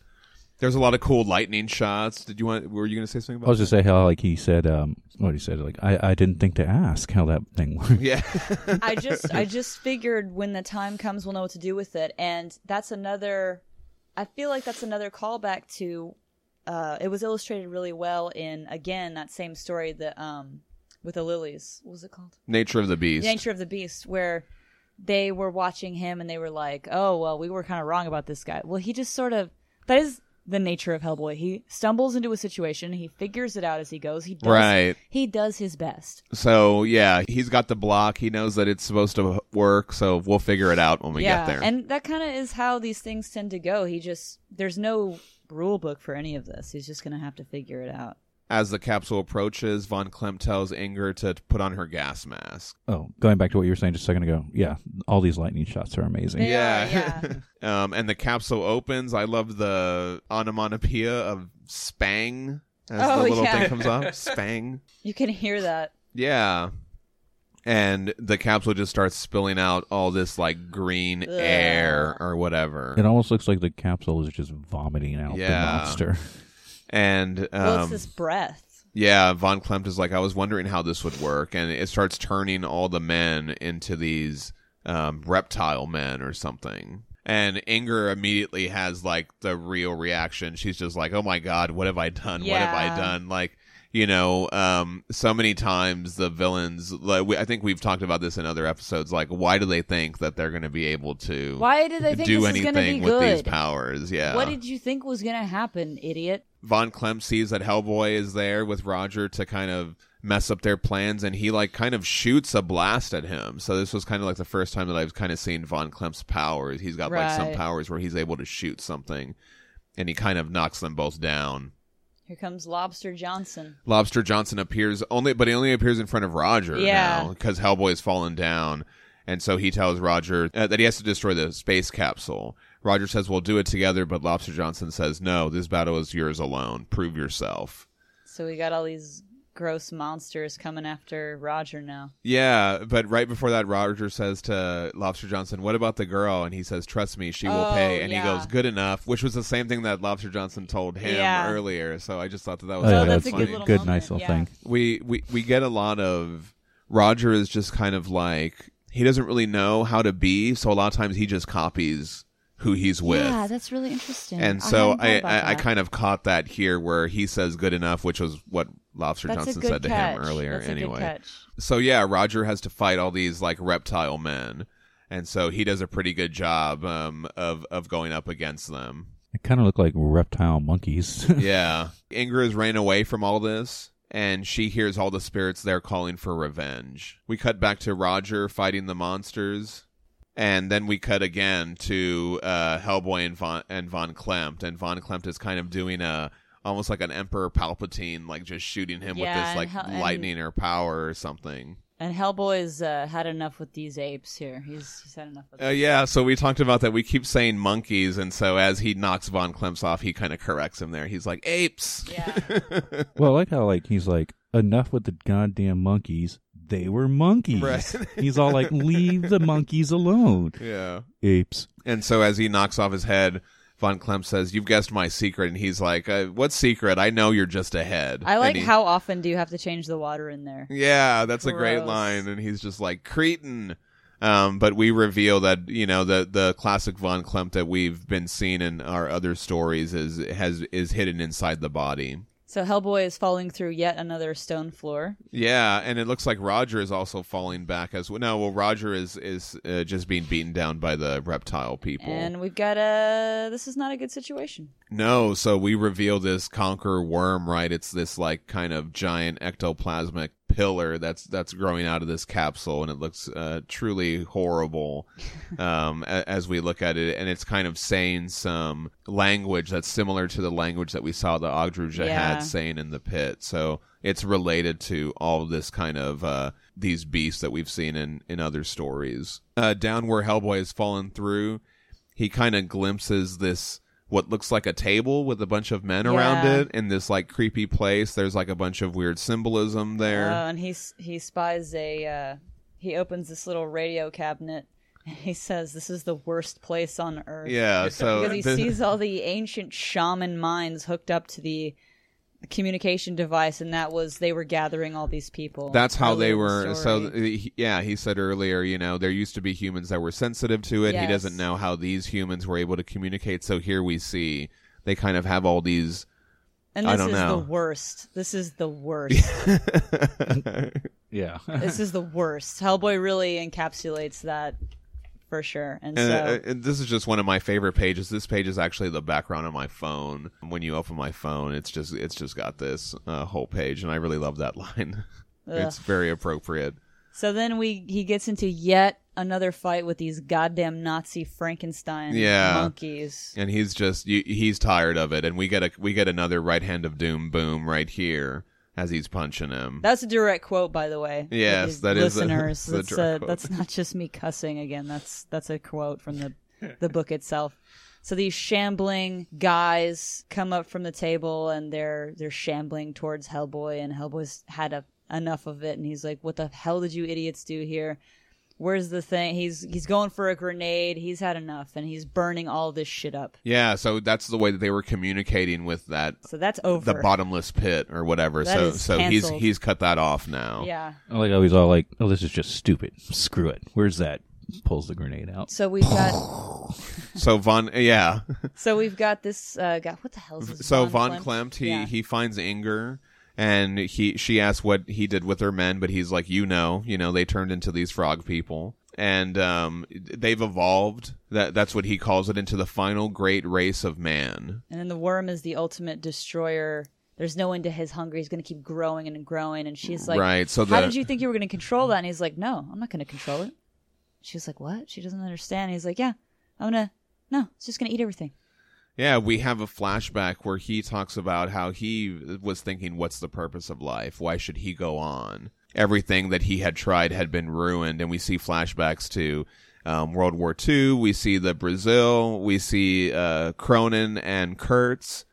There's a lot of cool lightning shots. Did you want? Were you going to say something about? I was just say how like he said um what he said like I I didn't think to ask how that thing worked. Yeah. I just I just figured when the time comes we'll know what to do with it. And that's another I feel like that's another callback to uh it was illustrated really well in again that same story that um with the lilies. What was it called? Nature of the Beast. Nature of the Beast where they were watching him and they were like, "Oh, well, we were kind of wrong about this guy." Well, he just sort of that is the nature of Hellboy. He stumbles into a situation, he figures it out as he goes. He does, Right. He does his best. So yeah, he's got the block. He knows that it's supposed to work. So we'll figure it out when we yeah, get there. and that kind of is how these things tend to go. He just there's no rule book for any of this. He's just gonna have to figure it out. As the capsule approaches, Von Klempt tells Inger to put on her gas mask. Oh, going back to what you were saying just a second ago. Yeah, all these lightning shots are amazing. They Yeah. are, Um, and the capsule opens. I love the onomatopoeia of spang as Oh, the little yeah. thing comes up. Spang. You can hear that. Yeah. And the capsule just starts spilling out all this like green air or whatever. It almost looks like the capsule is just vomiting out Yeah. the monster. And Well, um, this breath. yeah, Von Klempt is like, I was wondering how this would work, and it starts turning all the men into these um, reptile men or something. And Inger immediately has like the real reaction. She's just like, "Oh my god, what have I done? What have I done?" Like, you know, um, so many times the villains. Like, we, I think we've talked about this in other episodes. Like, why do they think that they're going to be able to Why did they think do this anything with these powers? Yeah. What did you think was gonna happen, idiot? Von Klempt sees that Hellboy is there with Roger to kind of mess up their plans, and he like kind of shoots a blast at him. So this was kind of like the first time that I've kind of seen Von Klempt's powers. He's got like some powers where he's able to shoot something, and he kind of knocks them both down. Here comes Lobster Johnson. Lobster Johnson appears only, but he only appears in front of Roger Yeah. now because Hellboy's fallen down, and so he tells Roger uh, that he has to destroy the space capsule. Roger says, "We'll do it together," but Lobster Johnson says, "No, this battle is yours alone. Prove yourself." So we got all these gross monsters coming after Roger now. Yeah, but right before that, Roger says to Lobster Johnson, "What about the girl?" And he says, "Trust me, she will Oh, pay." And yeah. he goes, "Good enough," which was the same thing that Lobster Johnson told him Yeah. earlier. So I just thought that that Oh, was Oh, kind that's of a good little good, nice little yeah. thing. we we we get a lot of Roger is just kind of like he doesn't really know how to be, so a lot of times he just copies who he's with. Yeah, that's really interesting. and so hadn't I, I, I kind of caught that here where he says good enough, which was what Lobster That's Johnson good said to catch. him earlier That's a good anyway. catch. So yeah, Roger has to fight all these like reptile men. And so he does a pretty good job um, of of going up against them. It kind of looked like reptile monkeys. Yeah. Ingrid ran away from all this, and she hears all the spirits there calling for revenge. We cut back to Roger fighting the monsters, and then we cut again to uh, Hellboy and Von, and Von Klempt, and Von Klempt is kind of doing a almost like an Emperor Palpatine, like just shooting him Yeah, with this like Hel- and- lightning or power or something. And Hellboy's uh, had enough with these apes here. He's, he's had enough with Uh, yeah, so we talked about that. We keep saying monkeys, and so as he knocks Von Klempt off, he kind of corrects him there. He's like apes. Yeah. well, I like how like he's like enough with the goddamn monkeys. They were monkeys. Right. he's all like, leave the monkeys alone. Yeah. Apes. And so as he knocks off his head, Von Klempt says, "You've guessed my secret," and he's like, uh, "What secret? I know you're just a head." I like he- how often do you have to change the water in there? Yeah, that's a great line, and he's just like cretin. Um, but we reveal that you know the the classic Von Klempt that we've been seeing in our other stories is has is hidden inside the body. So Hellboy is falling through yet another stone floor. Yeah, and it looks like Roger is also falling back as well. No, well, Roger is is uh, just being beaten down by the reptile people. And we've got a. This is not a good situation. No, so we reveal this conqueror worm, right? It's this like kind of giant ectoplasmic pillar that's that's growing out of this capsule, and it looks uh, truly horrible um, a- as we look at it. And it's kind of saying some language that's similar to the language that we saw the Ogdru Jahad Yeah. had saying in the pit. So it's related to all this kind of uh, these beasts that we've seen in in other stories. Uh, down where Hellboy has fallen through, he kind of glimpses this what looks like a table with a bunch of men around it in this like creepy place. There's like a bunch of weird symbolism there. Uh, and he he spies a. Uh, he opens this little radio cabinet, And He says this is the worst place on earth. Yeah, so because he the- sees all the ancient shaman minds hooked up to the communication device, and that was they were gathering all these people. That's how they in the were. So, story. yeah, he said earlier, you know, there used to be humans that were sensitive to it. He doesn't know how these humans were able to communicate. So here we see they kind of have all these. and I this don't is know. the worst. This is the worst. Yeah. this is the worst. Hellboy really encapsulates that for sure. And And, so uh, and this is just one of my favorite pages. This page is actually the background of my phone. When you open my phone, it's just it's just got this uh, whole page, and I really love that line. it's very appropriate. so then we he gets into yet another fight with these goddamn Nazi Frankenstein Yeah. monkeys. and he's just he's tired of it and we get a we get another right hand of doom boom right here as he's punching him That's a direct quote, by the way. Yes, that is a- listeners. that's a that's direct uh, quote. that's not just me cussing again. That's that's a quote from the the book itself. So these shambling guys come up from the table and they're they're shambling towards Hellboy, and Hellboy's had a, enough of it, and he's like, "What the hell did you idiots do here?" Where's the thing? He's he's going for a grenade. He's had enough, and he's burning all this shit up. yeah so that's the way that they were communicating with that So that's over. the bottomless pit or whatever That so so he's canceled. he's cut that off now Yeah. I like how he's all like, "Oh, this is just stupid. Screw it. Where's that?" Pulls the grenade out. So we've got so von yeah so we've got this uh guy. What the hell is this? so von Klempt? Klempt, he Yeah. he finds Inger and he she asks what he did with her men but he's like you know you know they turned into these frog people and um they've evolved that that's what he calls it into the final great race of man And then the worm is the ultimate destroyer. There's no end to his hunger. He's going to keep growing and growing. And she's like, Right, so how did you think you were going to control that? And he's like, no, I'm not going to control it. She's like, what? She doesn't understand. He's like, yeah, I'm going to, no, it's just going to eat everything. Yeah, we have a flashback where he talks about how he was thinking, what's the purpose of life? Why should he go on? Everything that he had tried had been ruined, and we see flashbacks to um, World War II. We see the Brazil. We see uh, Cronin and Kurtz.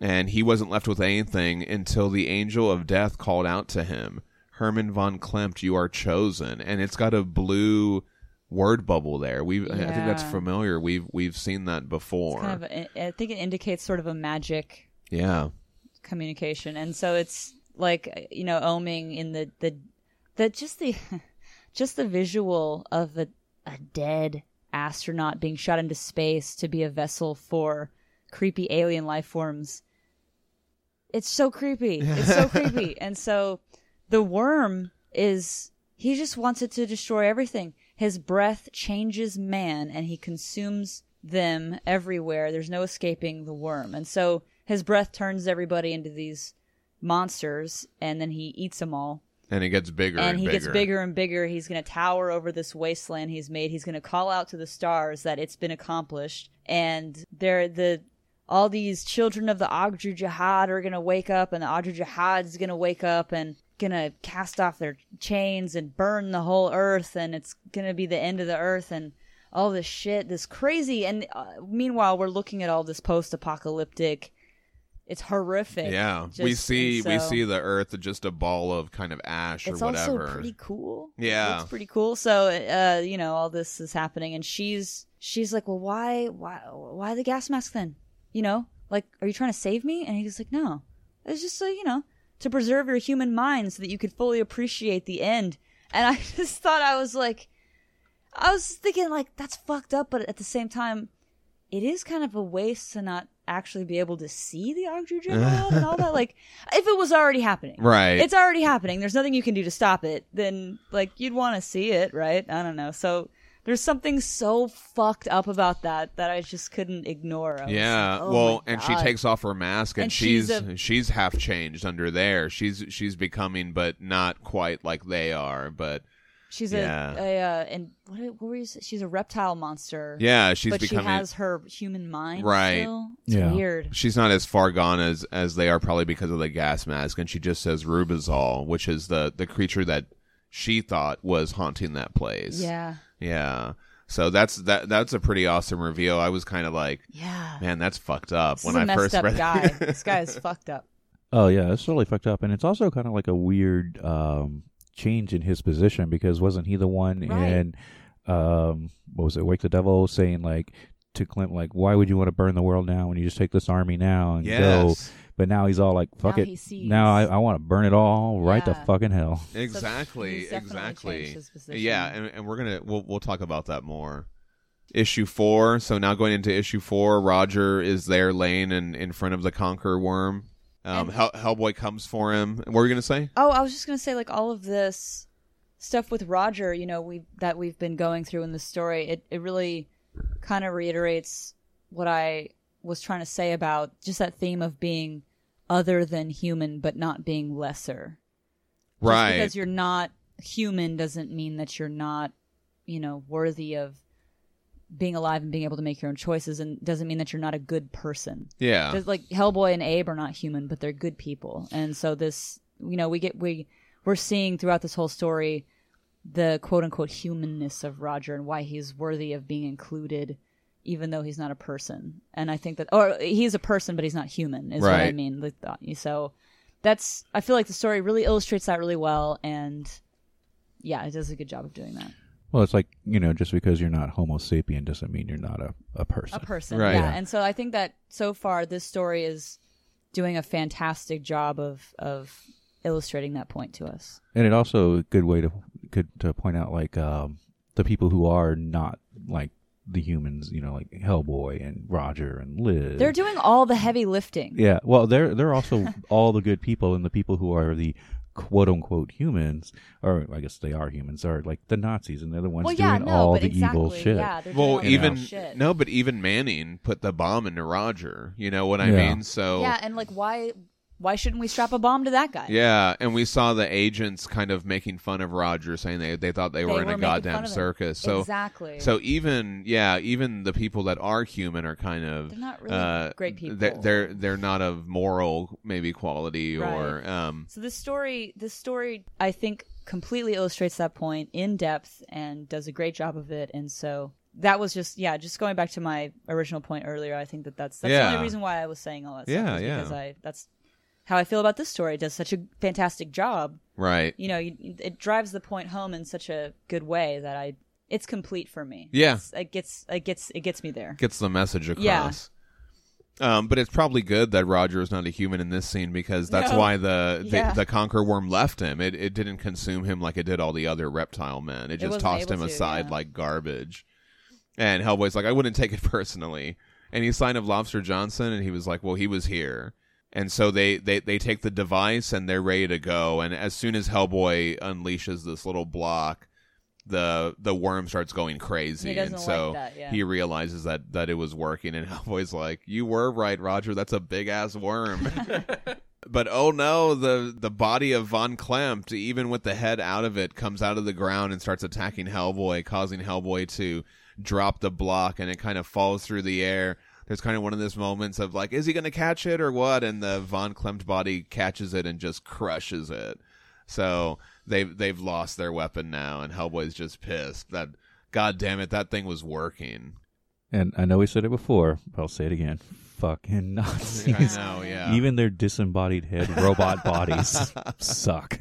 And he wasn't left with anything until the angel of death called out to him, Herman von Klempt, you are chosen. And it's got a blue word bubble there. We I think that's familiar. We've we've seen that before. Kind of, a, I think it indicates sort of a magic Yeah. communication. And so it's like, you know, oeming in the, the, the, just the, just the visual of a, a dead astronaut being shot into space to be a vessel for creepy alien life forms. It's so creepy. It's so creepy. And so the worm is he just wants it to destroy everything. His breath changes man and he consumes them everywhere. There's no escaping the worm. And so his breath turns everybody into these monsters and then he eats them all And he gets bigger and, and he bigger. gets bigger and bigger. He's going to tower over this wasteland he's made. He's going to call out to the stars that it's been accomplished, and they're the all these children of the Ogdru Jahad are going to wake up, and the Ogdru Jahad is going to wake up and to cast off their chains and burn the whole earth, and it's to be the end of the earth and. All this shit, this crazy, and uh, meanwhile we're looking at all this post-apocalyptic. It's horrific. Yeah, Just- we see and we see the Earth just a ball of kind of ash or it's whatever. also pretty cool. Yeah. it's pretty cool. So, uh, you know, all this is happening, and she's she's like, "Well, why, why, why the gas mask then? You know, like, are you trying to save me?" And he's like, "No, it's just so you know to preserve your human mind so that you could fully appreciate the end." And I just thought I was like, I was thinking like that's fucked up, but at the same time, it is kind of a waste to not actually be able to see the Ogdru Jahad and all that. Like, if it was already happening, Right. It's already happening. There's nothing you can do to stop it. Then, like, you'd want to see it, right? I don't know. So there's something so fucked up about that that I just couldn't ignore. I yeah, like, oh well, and she takes off her mask, and, And she's she's she's, half changed under there. She's she's becoming, but not quite like they are. But She's yeah. a, a uh, and what, what were you? say- She's a reptile monster. yeah, she's but becoming. she has her human mind. Right. Still. It's Yeah. weird. She's not as far gone as as they are, probably because of the gas mask, and she just says Rübezahl, which is the the creature that she thought was haunting that place. Yeah. Yeah. So that's that. That's a pretty awesome reveal. I was kind of like, Yeah. man, that's fucked up. This when is a I messed first up read guy. this guy is fucked up. Oh yeah, it's totally fucked up, and it's also kind of like a weird um, change in his position because wasn't he the one Right. in um, what was it? Wake the Devil saying like to Clint, like, why would you want to burn the world now when you just take this army now and go? Yes. But now he's all like, fuck Now it. he sees. Now I, I want to burn it all right to Yeah. fucking hell. Exactly. he's definitely Exactly. his position. Yeah, and, and we're gonna we'll we'll talk about that more. Issue four. So now going into issue four, Roger is there laying in, in front of the Conqueror Worm. Um, And- Hell, Hellboy comes for him. What were you gonna say? Oh, I was just gonna say, like all of this stuff with Roger, you know, we that we've been going through in the story, it it really kind of reiterates what I was trying to say about just that theme of being other than human, but not being lesser. Just right. because you're not human doesn't mean that you're not, you know, worthy of being alive and being able to make your own choices, and doesn't mean that you're not a good person. yeah. There's like Hellboy and Abe are not human, but they're good people, and so this, you know, we get we we're seeing throughout this whole story the quote unquote humanness of Roger and why he's worthy of being included, even though he's not a person. And I think that, or he's a person, but he's not human, is what I Right. mean. Like, So that's I feel like the story really illustrates that really well, and yeah, it does a good job of doing that. Well, it's like you know, just because you're not Homo sapien doesn't mean you're not a, a person. a person Right. yeah. Yeah. and so i think that so far this story is doing a fantastic job of of illustrating that point to us and it also a good way to good to point out like um, the people who are not like the humans, you know, like Hellboy and Roger and Liz. they're doing all the heavy lifting yeah, well, they're they're also all the good people, and the people who are the quote unquote humans, or I guess they are humans, are like the Nazis, and they're the ones well yeah doing no all the exactly evil shit. yeah Well, all even shit. no, but even Manning put the bomb into Roger. You know what I Yeah. mean? So yeah and like why why shouldn't we strap a bomb to that guy Yeah, and we saw the agents kind of making fun of Roger, saying they they thought they, They were in were a goddamn circus. So exactly so even yeah, even the people that are human are kind of They're not really uh, great people. They're, they're they're not of moral maybe quality or um So this story, this story, I think, completely illustrates that point in depth and does a great job of it. And so that was just, yeah, just going back to my original point earlier. I think that that's that's the only reason why I was saying all that. Yeah, stuff, yeah. Because I that's how I feel about this story. It does such a fantastic job. right. You know, you, it drives the point home in such a good way that I. It's complete for me. Yeah. It's- it gets it gets it gets me there. Gets the message across. Yeah. Um, but it's probably good that Roger is not a human in this scene because that's No. why the the, Yeah. the conquer worm left him. It it didn't consume him like it did all the other reptile men. It just wasn't tossed him to, aside yeah. like garbage. And Hellboy's like, I wouldn't take it personally. And he signed of Lobster Johnson, and he was like, Well, he was here. And so they, they, they take the device and they're ready to go. And as soon as Hellboy unleashes this little block, the the worm starts going crazy. And so like that, yeah. he realizes that, that it was working. And Hellboy's like, You were right, Roger. That's a big ass worm. But oh no, the the body of Von Klempt, even with the head out of it, comes out of the ground and starts attacking Hellboy, causing Hellboy to drop the block, and it kind of falls through the air. There's kind of one of those moments of like, is he going to catch it or what? And the Von Klempt body catches it and just crushes it. So they've they've lost their weapon now, and Hellboy's just pissed that. God damn it, that thing was working. And I know we said it before, but I'll say it again. Fucking Nazis. I know, yeah. Even their disembodied head robot bodies suck.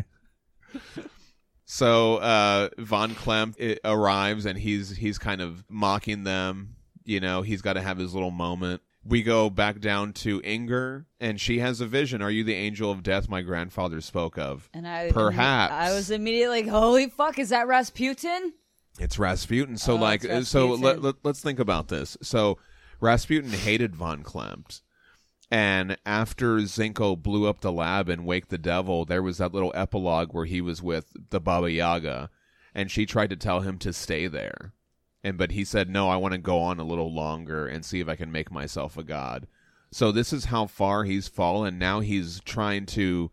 So uh, Von Klempt arrives and he's he's kind of mocking them. You know, he's got to have his little moment. We go back down to Inger, and she has a vision. Are you the angel of death my grandfather spoke of? And I Perhaps. I was immediately like, "Holy fuck, is that Rasputin?" It's Rasputin. So Oh, like, it's so let, let, let's think about this. So Rasputin hated Von Klempt. And after Zinco blew up the lab and Wake the Devil, there was that little epilogue where he was with the Baba Yaga, and she tried to tell him to stay there, and but he said no, I want to go on a little longer and see if I can make myself a god. So this is how far he's fallen. Now he's trying to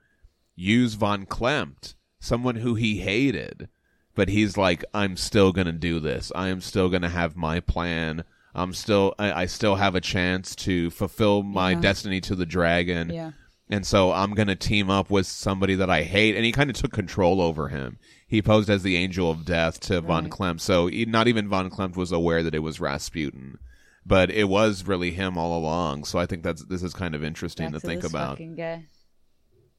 use Von Klempt, someone who he hated, but he's like, I'm still gonna do this. I am still gonna have my plan. I'm still, I, I still have a chance to fulfill my Yeah. destiny to the dragon. Yeah. And so I'm going to team up with somebody that I hate. And he kind of took control over him. He posed as the angel of death to Von Right. Klempt. So not even Von Klempt was aware that it was Rasputin. But it was really him all along. So I think that's this is kind of interesting Back to to think about.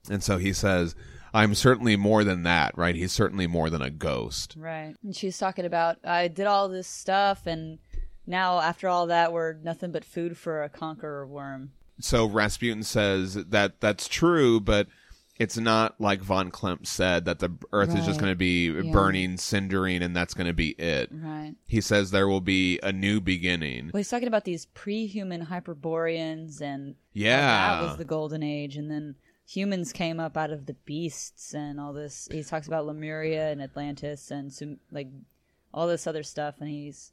And so he says, I'm certainly more than that, right? He's certainly more than a ghost. Right. And she's talking about I did all this stuff and now after all that we're nothing but food for a conqueror worm. So Rasputin says that that's true, but it's not like von Klempt said that the Earth is just going to be Yeah. burning, cindering, and that's going to be it. Right. He says there will be a new beginning. Well, he's talking about these pre-human Hyperboreans and Yeah. that was the golden age and then humans came up out of the beasts and all this he talks about Lemuria and Atlantis and some like all this other stuff and he's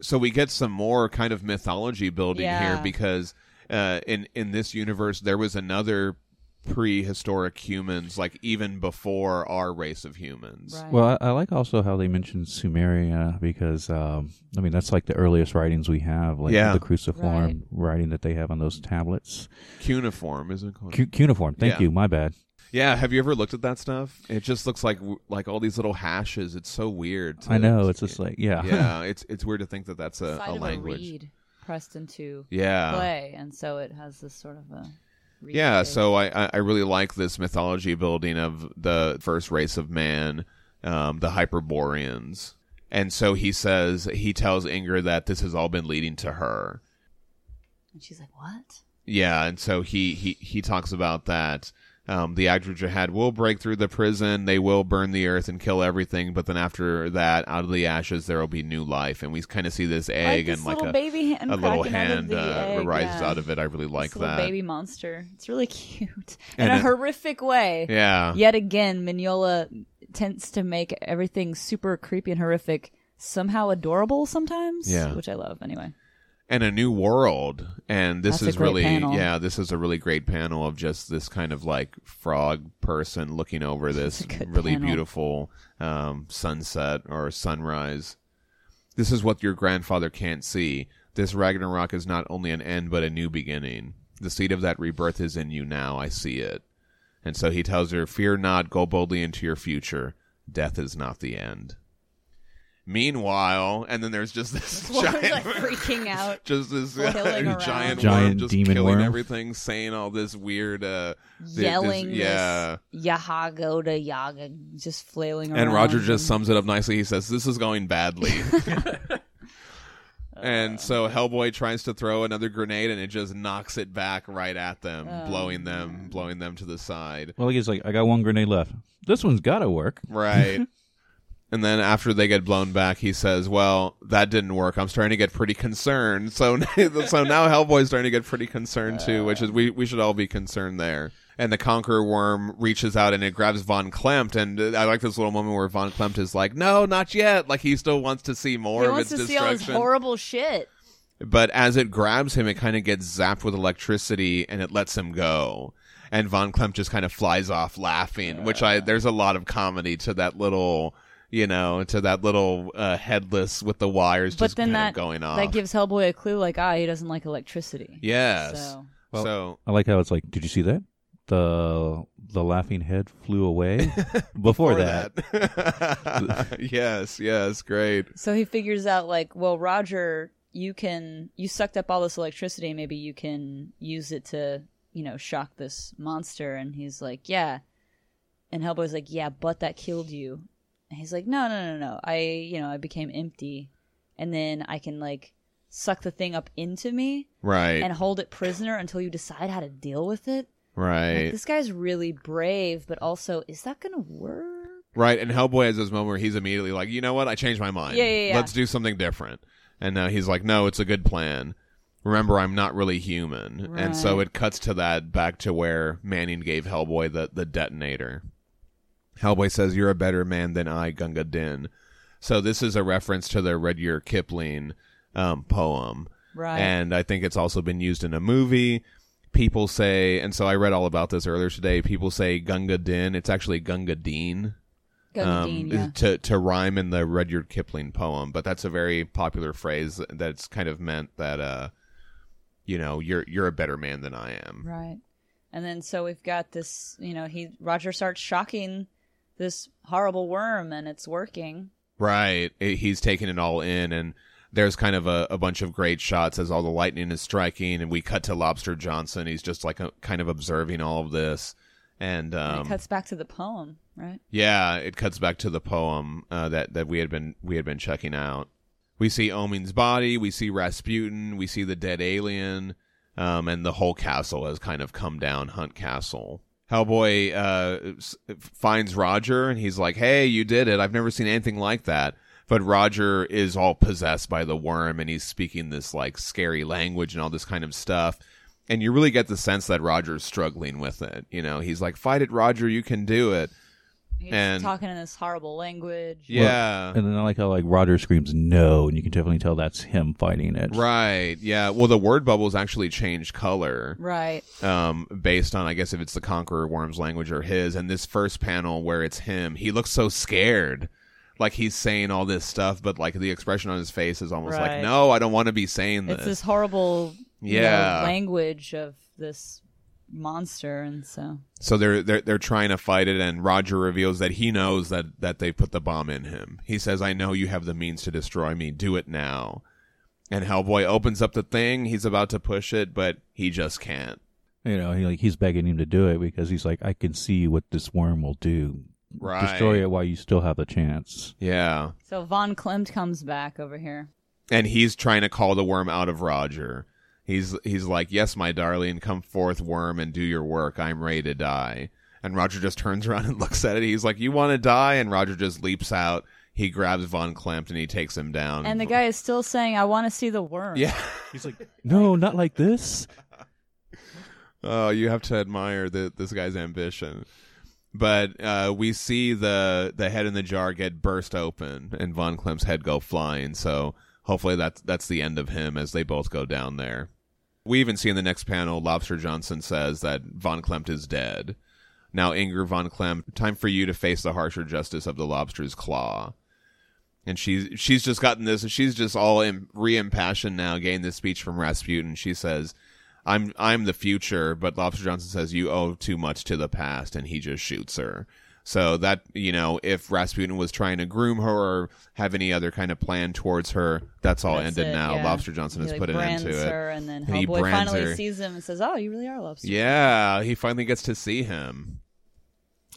so we get some more kind of mythology building here because uh, in in this universe there was another prehistoric humans like even before our race of humans. right. Well, I, I like also how they mentioned Sumeria because um, I mean that's like the earliest writings we have, like Yeah. the cruciform Right. writing that they have on those tablets. Cuneiform, isn't it called? Cu- cuneiform. Thank Yeah. you. My bad. yeah, have you ever looked at that stuff? It just looks like like all these little hashes. It's so weird. to- I know. It's just like yeah. yeah, it's it's weird to think that that's a, side a of language. a reed pressed into Yeah. clay and so it has this sort of a reed Yeah, so I, I- I really like this mythology building of the first race of man, um, the Hyperboreans. And so he says, he tells Inger that this has all been leading to her. and she's like what Yeah, and so he, he, he talks about that. Um, the Ogdru Jahad will break through the prison. They will burn the earth and kill everything. But then after that, out of the ashes, there will be new life. And we kind of see this egg this and like a, baby hand a little cracking out hand uh, egg, rises yeah. out of it. I really like this little that. baby monster. It's really cute And in a it- horrific way. Yeah. Yet again, Mignola tends to make everything super creepy and horrific, somehow adorable sometimes. Yeah. which I love. Anyway, and a new world. And this That's is really panel. yeah this is a really great panel of just this kind of like frog person looking over this really panel. beautiful um, sunset or sunrise. This is what your grandfather can't see. This ragnarok is not only an end but a new beginning. The seed of that rebirth is in you now. I see it. And so he tells her fear not. Go boldly into your future. Death is not the end meanwhile and then there's just this giant like freaking out. just this Flailing around. giant, Giant worm just demon killing worm. everything, saying all this weird, uh, th- this- Yelling, yeah. this Yahago to Yaga, just flailing around. And Roger just sums it up nicely. He says, "This is going badly." and so Hellboy tries to throw another grenade, and it just knocks it back right at them, Oh, blowing them, blowing them to the side. Well, he's like, I got one grenade left. This one's got to work. Right. And then after they get blown back, he says, "Well, that didn't work. I'm starting to get pretty concerned." So, so now Hellboy's starting to get pretty concerned too, which is we we should all be concerned there. And the Conqueror Worm reaches out and it grabs Von Klempt, and uh, I like this little moment where Von Klempt is like, "No, not yet." Like he still wants to see more He of wants its to see all this destruction. horrible shit. But as it grabs him, it kind of gets zapped with electricity and it lets him go. And Von Klempt just kind of flies off laughing, which I there's a lot of comedy to that little, you know, to that little uh, headless with the wires But just then kind that of going off. that gives Hellboy a clue, like ah, he doesn't like electricity. yes. So Well- so I like how it's like, did you see that? The the laughing head flew away before, for that. that. yes, yes, great. So he figures out like, well, Roger, you can you sucked up all this electricity, maybe you can use it to, you know, shock this monster and he's like, Yeah. And Hellboy's like, Yeah, but that killed you. And he's like, No, no, no, no. I you know, I became empty and then I can like suck the thing up into me Right, and hold it prisoner until you decide how to deal with it. Like, right, this guy's really brave, but also, is that gonna work? right. And Hellboy has this moment where he's immediately like, you know what? I changed my mind. Yeah, yeah, yeah. Let's do something different. And now he's like, no, it's a good plan. Remember, I'm not really human. And so it cuts to that back to where Manning gave Hellboy the, the detonator. Hellboy says, You're a better man than I, Gunga Din. So this is a reference to the Rudyard Kipling um, poem. Right. And I think it's also been used in a movie. People say, and so I read all about this earlier today. People say Gunga Din. It's actually Gunga Dean um, Gundine, yeah. to to rhyme in the Rudyard Kipling poem. But that's a very popular phrase that's kind of meant that uh, you know, you're you're a better man than I am. Right. And then so we've got this, you know, he Roger starts shocking this horrible worm and it's working. Right. It- he's taking it all in, and there's kind of a, a bunch of great shots as all the lightning is striking, and we cut to Lobster Johnson. He's just like a, kind of observing all of this, And And um, it cuts back to the poem, right? yeah, it cuts back to the poem uh, that that we had been we had been checking out. We see Oeming's body, we see Rasputin, we see the dead alien, um, and the whole castle has kind of come down. Hunt Castle. Hellboy uh, finds Roger, and he's like, "Hey, you did it! I've never seen anything like that." But Roger is all possessed by the worm, and he's speaking this like scary language and all this kind of stuff. And you really get the sense that Roger's struggling with it. You know, he's like, "Fight it, Roger! You can do it." He's And- talking in this horrible language. Yeah. And then I like how like Roger screams no, and you can definitely tell that's him fighting it. Right. Yeah. Well, the word bubbles actually change color Right. um, based on, I guess, if it's the Conqueror Worm's language or his. And this first panel where it's him, he looks so scared. Like he's saying all this stuff, but like the expression on his face is almost like, no, I don't want to be saying this. It's this horrible you know, Yeah. language of this monster, and so So they're they're they're trying to fight it, and Roger reveals that he knows that that they put the bomb in him. He says, "I know you have the means to destroy me. Do it now." And Hellboy opens up the thing. He's about to push it, but he just can't. You know, he like he's begging him to do it because he's like, I can see what this worm will do. Right. Destroy it while you still have the chance. Yeah. so Von Klempt comes back over here. and he's trying to call the worm out of Roger. He's he's like, "Yes, my darling, come forth, worm, and do your work. I'm ready to die." And Roger just turns around and looks at it. He's like, "You want to die?" And Roger just leaps out. He grabs Von Klempt and he takes him down. And the guy is still saying, "I want to see the worm." yeah. He's like, no, not like this. Oh, you have to admire the, this guy's ambition. But uh, we see the the head in the jar get burst open and Von Klempt's head go flying. So hopefully that's that's the end of him as they both go down there. We even see in the next panel, Lobster Johnson says that Von Klempt is dead. Now, Inger Von Klempt, time for you to face the harsher justice of the lobster's claw. And she's she's just gotten this. She's just all in, re-impassioned now, getting this speech from Rasputin. She says, "I'm I'm the future," but Lobster Johnson says, "You owe too much to the past," and he just shoots her. So that you know, if Rasputin was trying to groom her or have any other kind of plan towards her, that's all That's ended it, now. yeah. Lobster Johnson He, has like, put an end to it. and then And he Hellboy finally her. sees him and says, "Oh, you really are Lobster." Yeah, he finally gets to see him.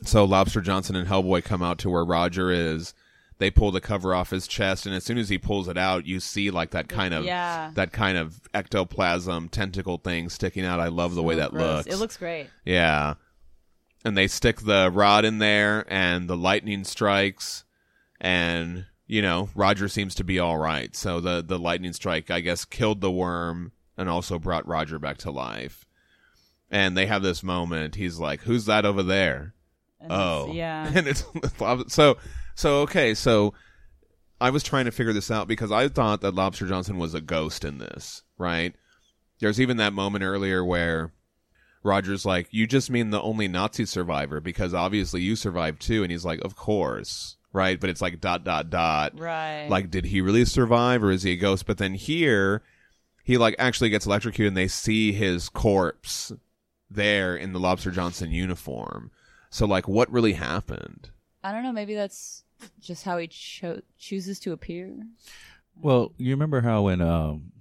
So Lobster Johnson and Hellboy come out to where Roger is. They pull the cover off his chest, and as soon as he pulls it out, you see like that kind of Yeah. that kind of ectoplasm tentacle thing sticking out. I love the way that Gross. looks. It looks great. Yeah. And they stick the rod in there and the lightning strikes and you know, Roger seems to be all right. So the the lightning strike I guess killed the worm and also brought Roger back to life. And they have this moment. He's like, "Who's that over there?" And Oh. yeah. And it's so so okay, so I was trying to figure this out because I thought that Lobster Johnson was a ghost in this, right? There's even that moment earlier where Roger's like, "You just mean the only Nazi survivor because obviously you survived too." And he's like, "Of course." Right? But it's like dot dot dot. Right. Like did he really survive or is he a ghost? But then here he like actually gets electrocuted and they see his corpse there in the Lobster Johnson uniform. So like what really happened? I don't know. Maybe that's just how he cho- chooses to appear. Well, you remember how when um,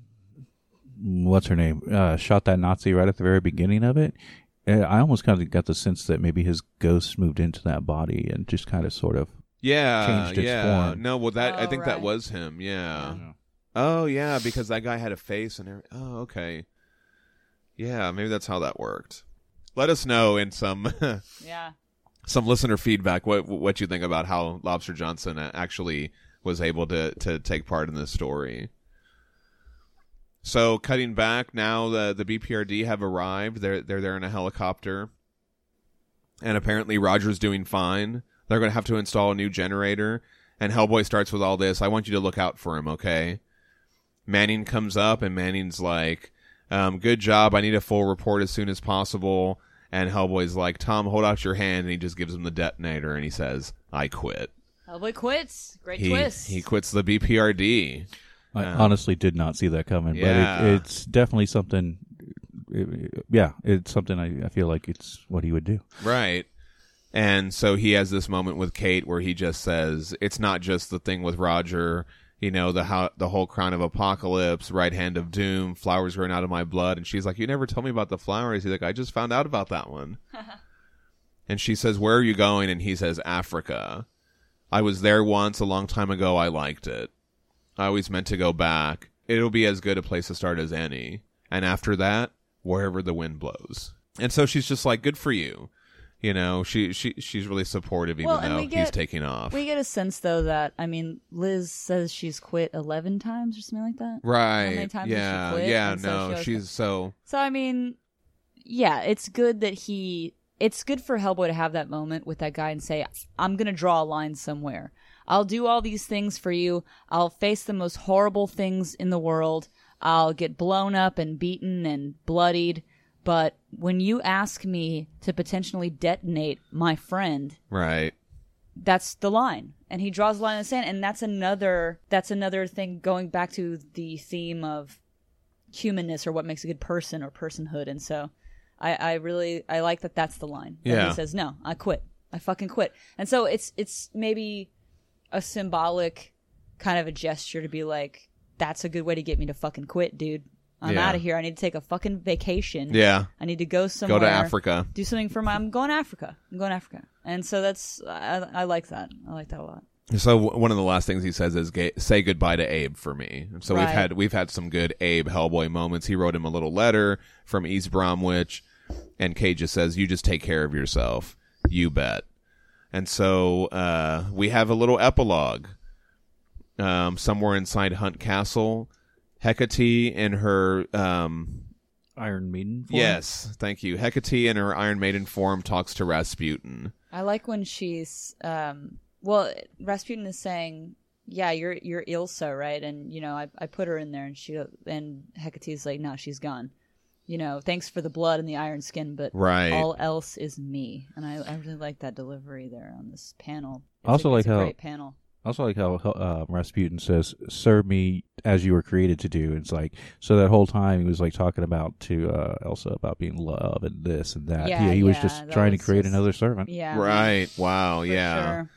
what's her name uh, shot that Nazi right at the very beginning of it? I almost kind of got the sense that maybe his ghost moved into that body and just kind of sort of. Yeah, Changed its yeah. form. No, well that I Oh, think that was him. Yeah. Oh yeah, because that guy had a face and everything. Oh okay. Yeah, maybe that's how that worked. Let us know in some Yeah. some listener feedback what what you think about how Lobster Johnson actually was able to to take part in this story. So cutting back now, the the BPRD have arrived. They're they're there in a helicopter, and apparently Roger's doing fine. They're going to have to install a new generator, and Hellboy starts with all this. I want you to look out for him, okay? Manning comes up, and Manning's like, um, "Good job. I need a full report as soon as possible." And Hellboy's like, "Tom, hold out your hand," and he just gives him the detonator, and he says, "I quit." Hellboy quits. Great He twist. he quits the BPRD. I Yeah. honestly did not see that coming, Yeah. but it, it's definitely something. it- yeah, it's something I, I feel like it's what he would do. Right. And so he has this moment with Kate where he just says, "It's not just the thing with Roger, you know, the how the whole crown of apocalypse, right hand of doom, flowers growing out of my blood." And she's like, "You never told me about the flowers." He's like, "I just found out about that one." And she says, Where are you going? And he says, Africa. I was there once a long time ago. I liked it. I always meant to go back. It'll be as good a place to start as any. And after that, wherever the wind blows. And so she's just like, Good for you. You know, she she she's really supportive even Well, though he's get- taking off. We get a sense though that I mean, Liz says she's quit eleven times or something like that. right. many times has she yeah. quit? Yeah, And so no, she always- she's so So I mean, yeah, it's good that he. It's good for Hellboy to have that moment with that guy and say, "I'm gonna draw a line somewhere. I'll do all these things for you. I'll face the most horrible things in the world. I'll get blown up and beaten and bloodied." But when you ask me to potentially detonate my friend, right. that's the line and he draws a line in the sand and that's another that's another thing going back to the theme of humanness or what makes a good person or personhood and so i i really i like that that's the line that Yeah. he says no i quit i fucking quit and so it's it's maybe a symbolic kind of a gesture to be like that's a good way to get me to fucking quit dude i'm Yeah. out of here i need to take a fucking vacation Yeah. i need to go somewhere Go to Africa. do something for my. I'm going to Africa. I'm going to Africa, and so that's I, I like that. I like that a lot. So one of the last things he says is "Say goodbye to Abe for me." So we've had we've had some good Abe Hellboy moments. He wrote him a little letter from East Bromwich, and Kate just says, "You just take care of yourself, you bet." And so uh, we have a little epilogue. Um, somewhere inside Hunte Castle, Hecate and her um, Iron Maiden. form? yes, thank you. Hecate in her Iron Maiden form talks to Rasputin. I like when she's um. Well, Rasputin is saying, "Yeah, you're you're Ilsa, right?" And you know, I I put her in there, and she and Hecate's like, "No, she's gone." You know, thanks for the blood and the iron skin, but Right. all else is me. And I, I really like that delivery there on this panel. It's I also a, like it's a how- great panel. Also like how uh, Rasputin says, "Serve me as you were created to do." It's like so that whole time he was like talking about to uh, Elsa about being love and this and that. Yeah, he was just trying was to create just- another servant. Yeah, Right. Wow. for yeah. sure.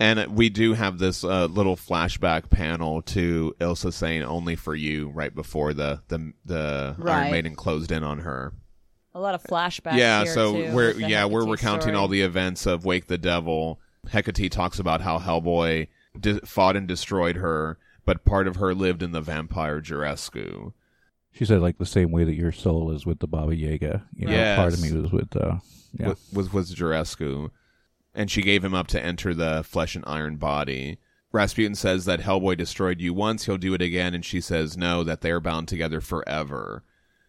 And uh, we do have this uh, little flashback panel to Ilsa saying "only for you" right before the the the Right. Iron Maiden closed in on her. A lot of flashbacks. yeah, here, so too, we're with the yeah we're recounting story. all the events of Wake the Devil. Hecate talks about how Hellboy di- fought and destroyed her, but part of her lived in the vampire Giurescu. She said like the same way that your soul is with the Baba Yaga. You know, Yes. part of me was with uh, yeah. wa- was was Giurescu, and she gave him up to enter the flesh and iron body. Rasputin says that Hellboy destroyed you once, he'll do it again, and she says no, that they are bound together forever.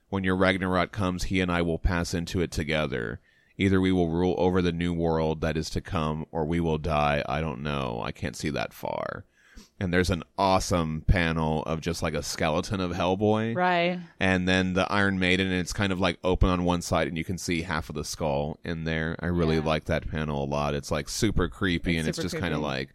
When your Ragnarok comes, he and I will pass into it together. Either we will rule over the new world that is to come, or we will die. I don't know. I can't see that far. And there's an awesome panel of just like a skeleton of Hellboy Right. and then the Iron Maiden, and it's kind of like open on one side, and you can see half of the skull in there. I really Yeah. like that panel a lot. It's like super creepy, It's and it's just kind of like,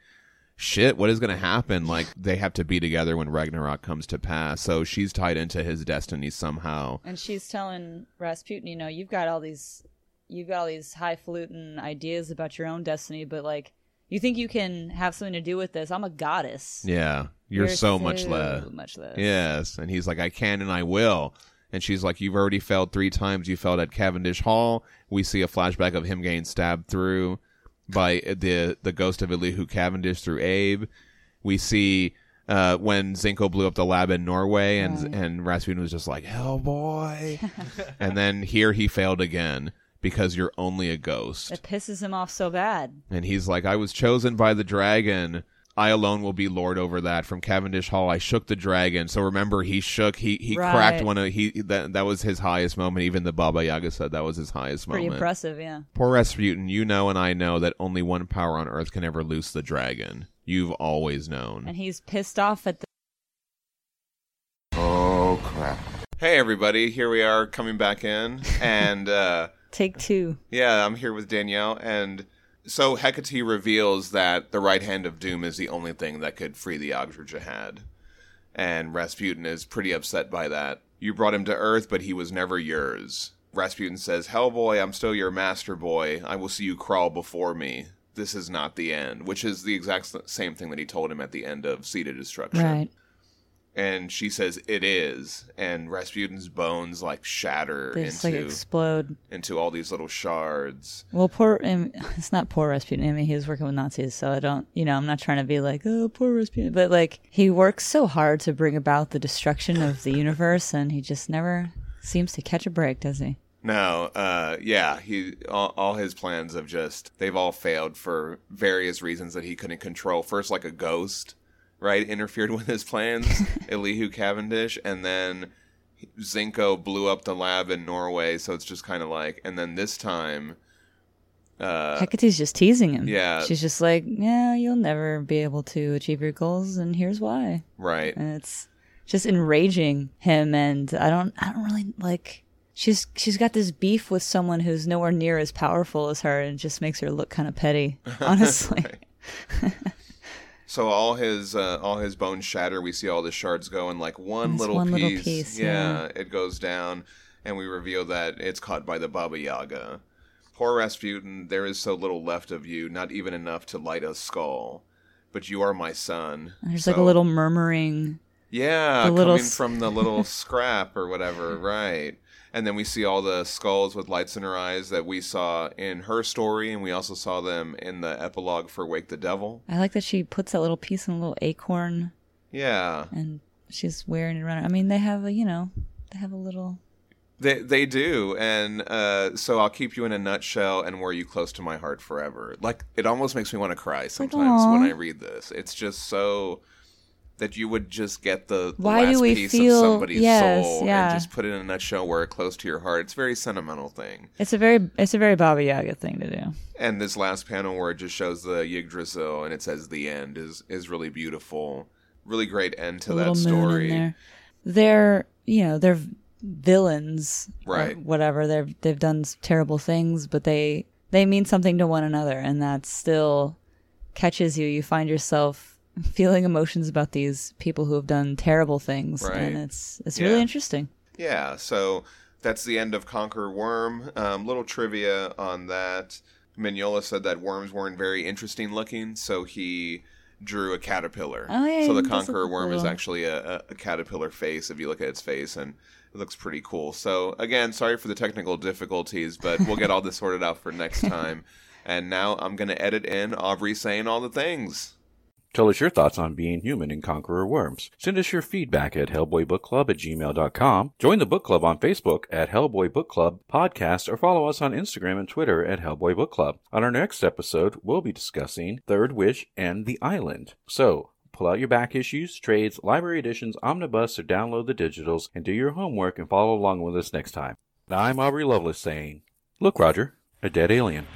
shit, what is going to happen? Like they have to be together when Ragnarok comes to pass. So she's tied into his destiny somehow. And she's telling Rasputin, you know, you've got all these, you've got all these highfalutin ideas about your own destiny, but like, you think you can have something to do with this? I'm a goddess. Yeah, you're, so, much less. Much less. Yes, and he's like, I can and I will. And she's like, You've already failed three times. You failed at Cavendish Hall. We see a flashback of him getting stabbed through by the the ghost of Elihu Cavendish through Abe. We see uh, when Zinco blew up the lab in Norway, and Right. and Rasputin was just like, Hellboy. and then here he failed again because you're only a ghost. It pisses him off so bad. And he's like, I was chosen by the dragon. I alone will be lord over that. From Cavendish Hall, I shook the dragon. So remember, he shook. He he Right. cracked one of he that that was his highest moment. Even the Baba Yaga said that was his highest Pretty moment. Pretty impressive, yeah. Poor Rasputin, you know, and I know that only one power on earth can ever loose the dragon. You've always known. And he's pissed off at the. Oh crap! Hey, everybody! Here we are coming back in, and. uh Take two. Yeah, I'm here with Danielle, and so Hecate reveals that the right hand of doom is the only thing that could free the Ogdru Jahad. And Rasputin is pretty upset by that. You brought him to Earth, but he was never yours. Rasputin says, Hellboy, I'm still your master boy. I will see you crawl before me. This is not the end, which is the exact same thing that he told him at the end of Seed of Destruction. Right. And she says it is, and Rasputin's bones like shatter They just like explode. into all these little shards. Well, poor. It's not poor Rasputin. I mean, he was working with Nazis, so I don't. You know, I'm not trying to be like, oh, poor Rasputin. But like, he works so hard to bring about the destruction of the universe, and he just never seems to catch a break, does he? No, uh, yeah, he all, all his plans have just they've all failed for various reasons that he couldn't control. First, like a ghost, right, interfered with his plans, Elihu Cavendish, and then Zinco blew up the lab in Norway. So it's just kind of like, and then this time, uh, Hecate's just teasing him. yeah. She's just like, yeah, you'll never be able to achieve your goals, and here's why. right, and it's just enraging him and i don't i don't really like she's she's got this beef with someone who's nowhere near as powerful as her and just makes her look kind of petty honestly So all his uh, all his bones shatter. We see all the shards go in like one little one piece. little piece, yeah, yeah. it goes down, and we reveal that it's caught by the Baba Yaga. Poor Rasputin, there is so little left of you, not even enough to light a skull. But you are my son. And there's like a little murmuring yeah, little coming s- from the little scrap or whatever, right? And then we see all the skulls with lights in her eyes that we saw in her story, and we also saw them in the epilogue for Wake the Devil. i like that she puts that little piece in a little acorn Yeah, and she's wearing it around i mean they have a you know they have a little They they do, and uh, so I'll keep you in a nutshell and wear you close to my heart forever. Like it almost makes me want to cry like, sometimes when. I read this. It's just so that you would just get the, the Why do last we piece feel- of somebody's yes, soul yeah. and just put it in a nutshell, where it close to your heart. It's a very sentimental thing. it's a very it's a very baba yaga thing to do And this last panel where it just shows the Yggdrasil and it says the end is is really beautiful. Really great end to a that story. They're you know they're villains, or Right. whatever. They've they've done terrible things, but they they mean something to one another, and that still catches you. You find yourself feeling emotions about these people who have done terrible things, Right. and it's it's Yeah. really interesting. Yeah, so that's the end of Conquer Worm. Um, little trivia on that. Mignola said that worms weren't very interesting looking, so he drew a caterpillar. Oh, yeah, so the Conqueror worm is actually a, a, a caterpillar face if you look at its face, and it looks pretty cool. So again, sorry for the technical difficulties, but we'll get all this sorted out for next time. And now I'm going to edit in Aubrey saying all the things. Tell us your thoughts on being human in Conqueror Worms. Send us your feedback at hellboybookclub at gmail.com. Join the book club on Facebook at Hellboy Book Club Podcast or follow us on Instagram and Twitter at Hellboy Book Club. On our next episode, we'll be discussing Third Wish and The Island. So, pull out your back issues, trades, library editions, omnibus, or download the digitals and do your homework and follow along with us next time. I'm Aubrey Lovelace saying, Look, Roger, a dead alien.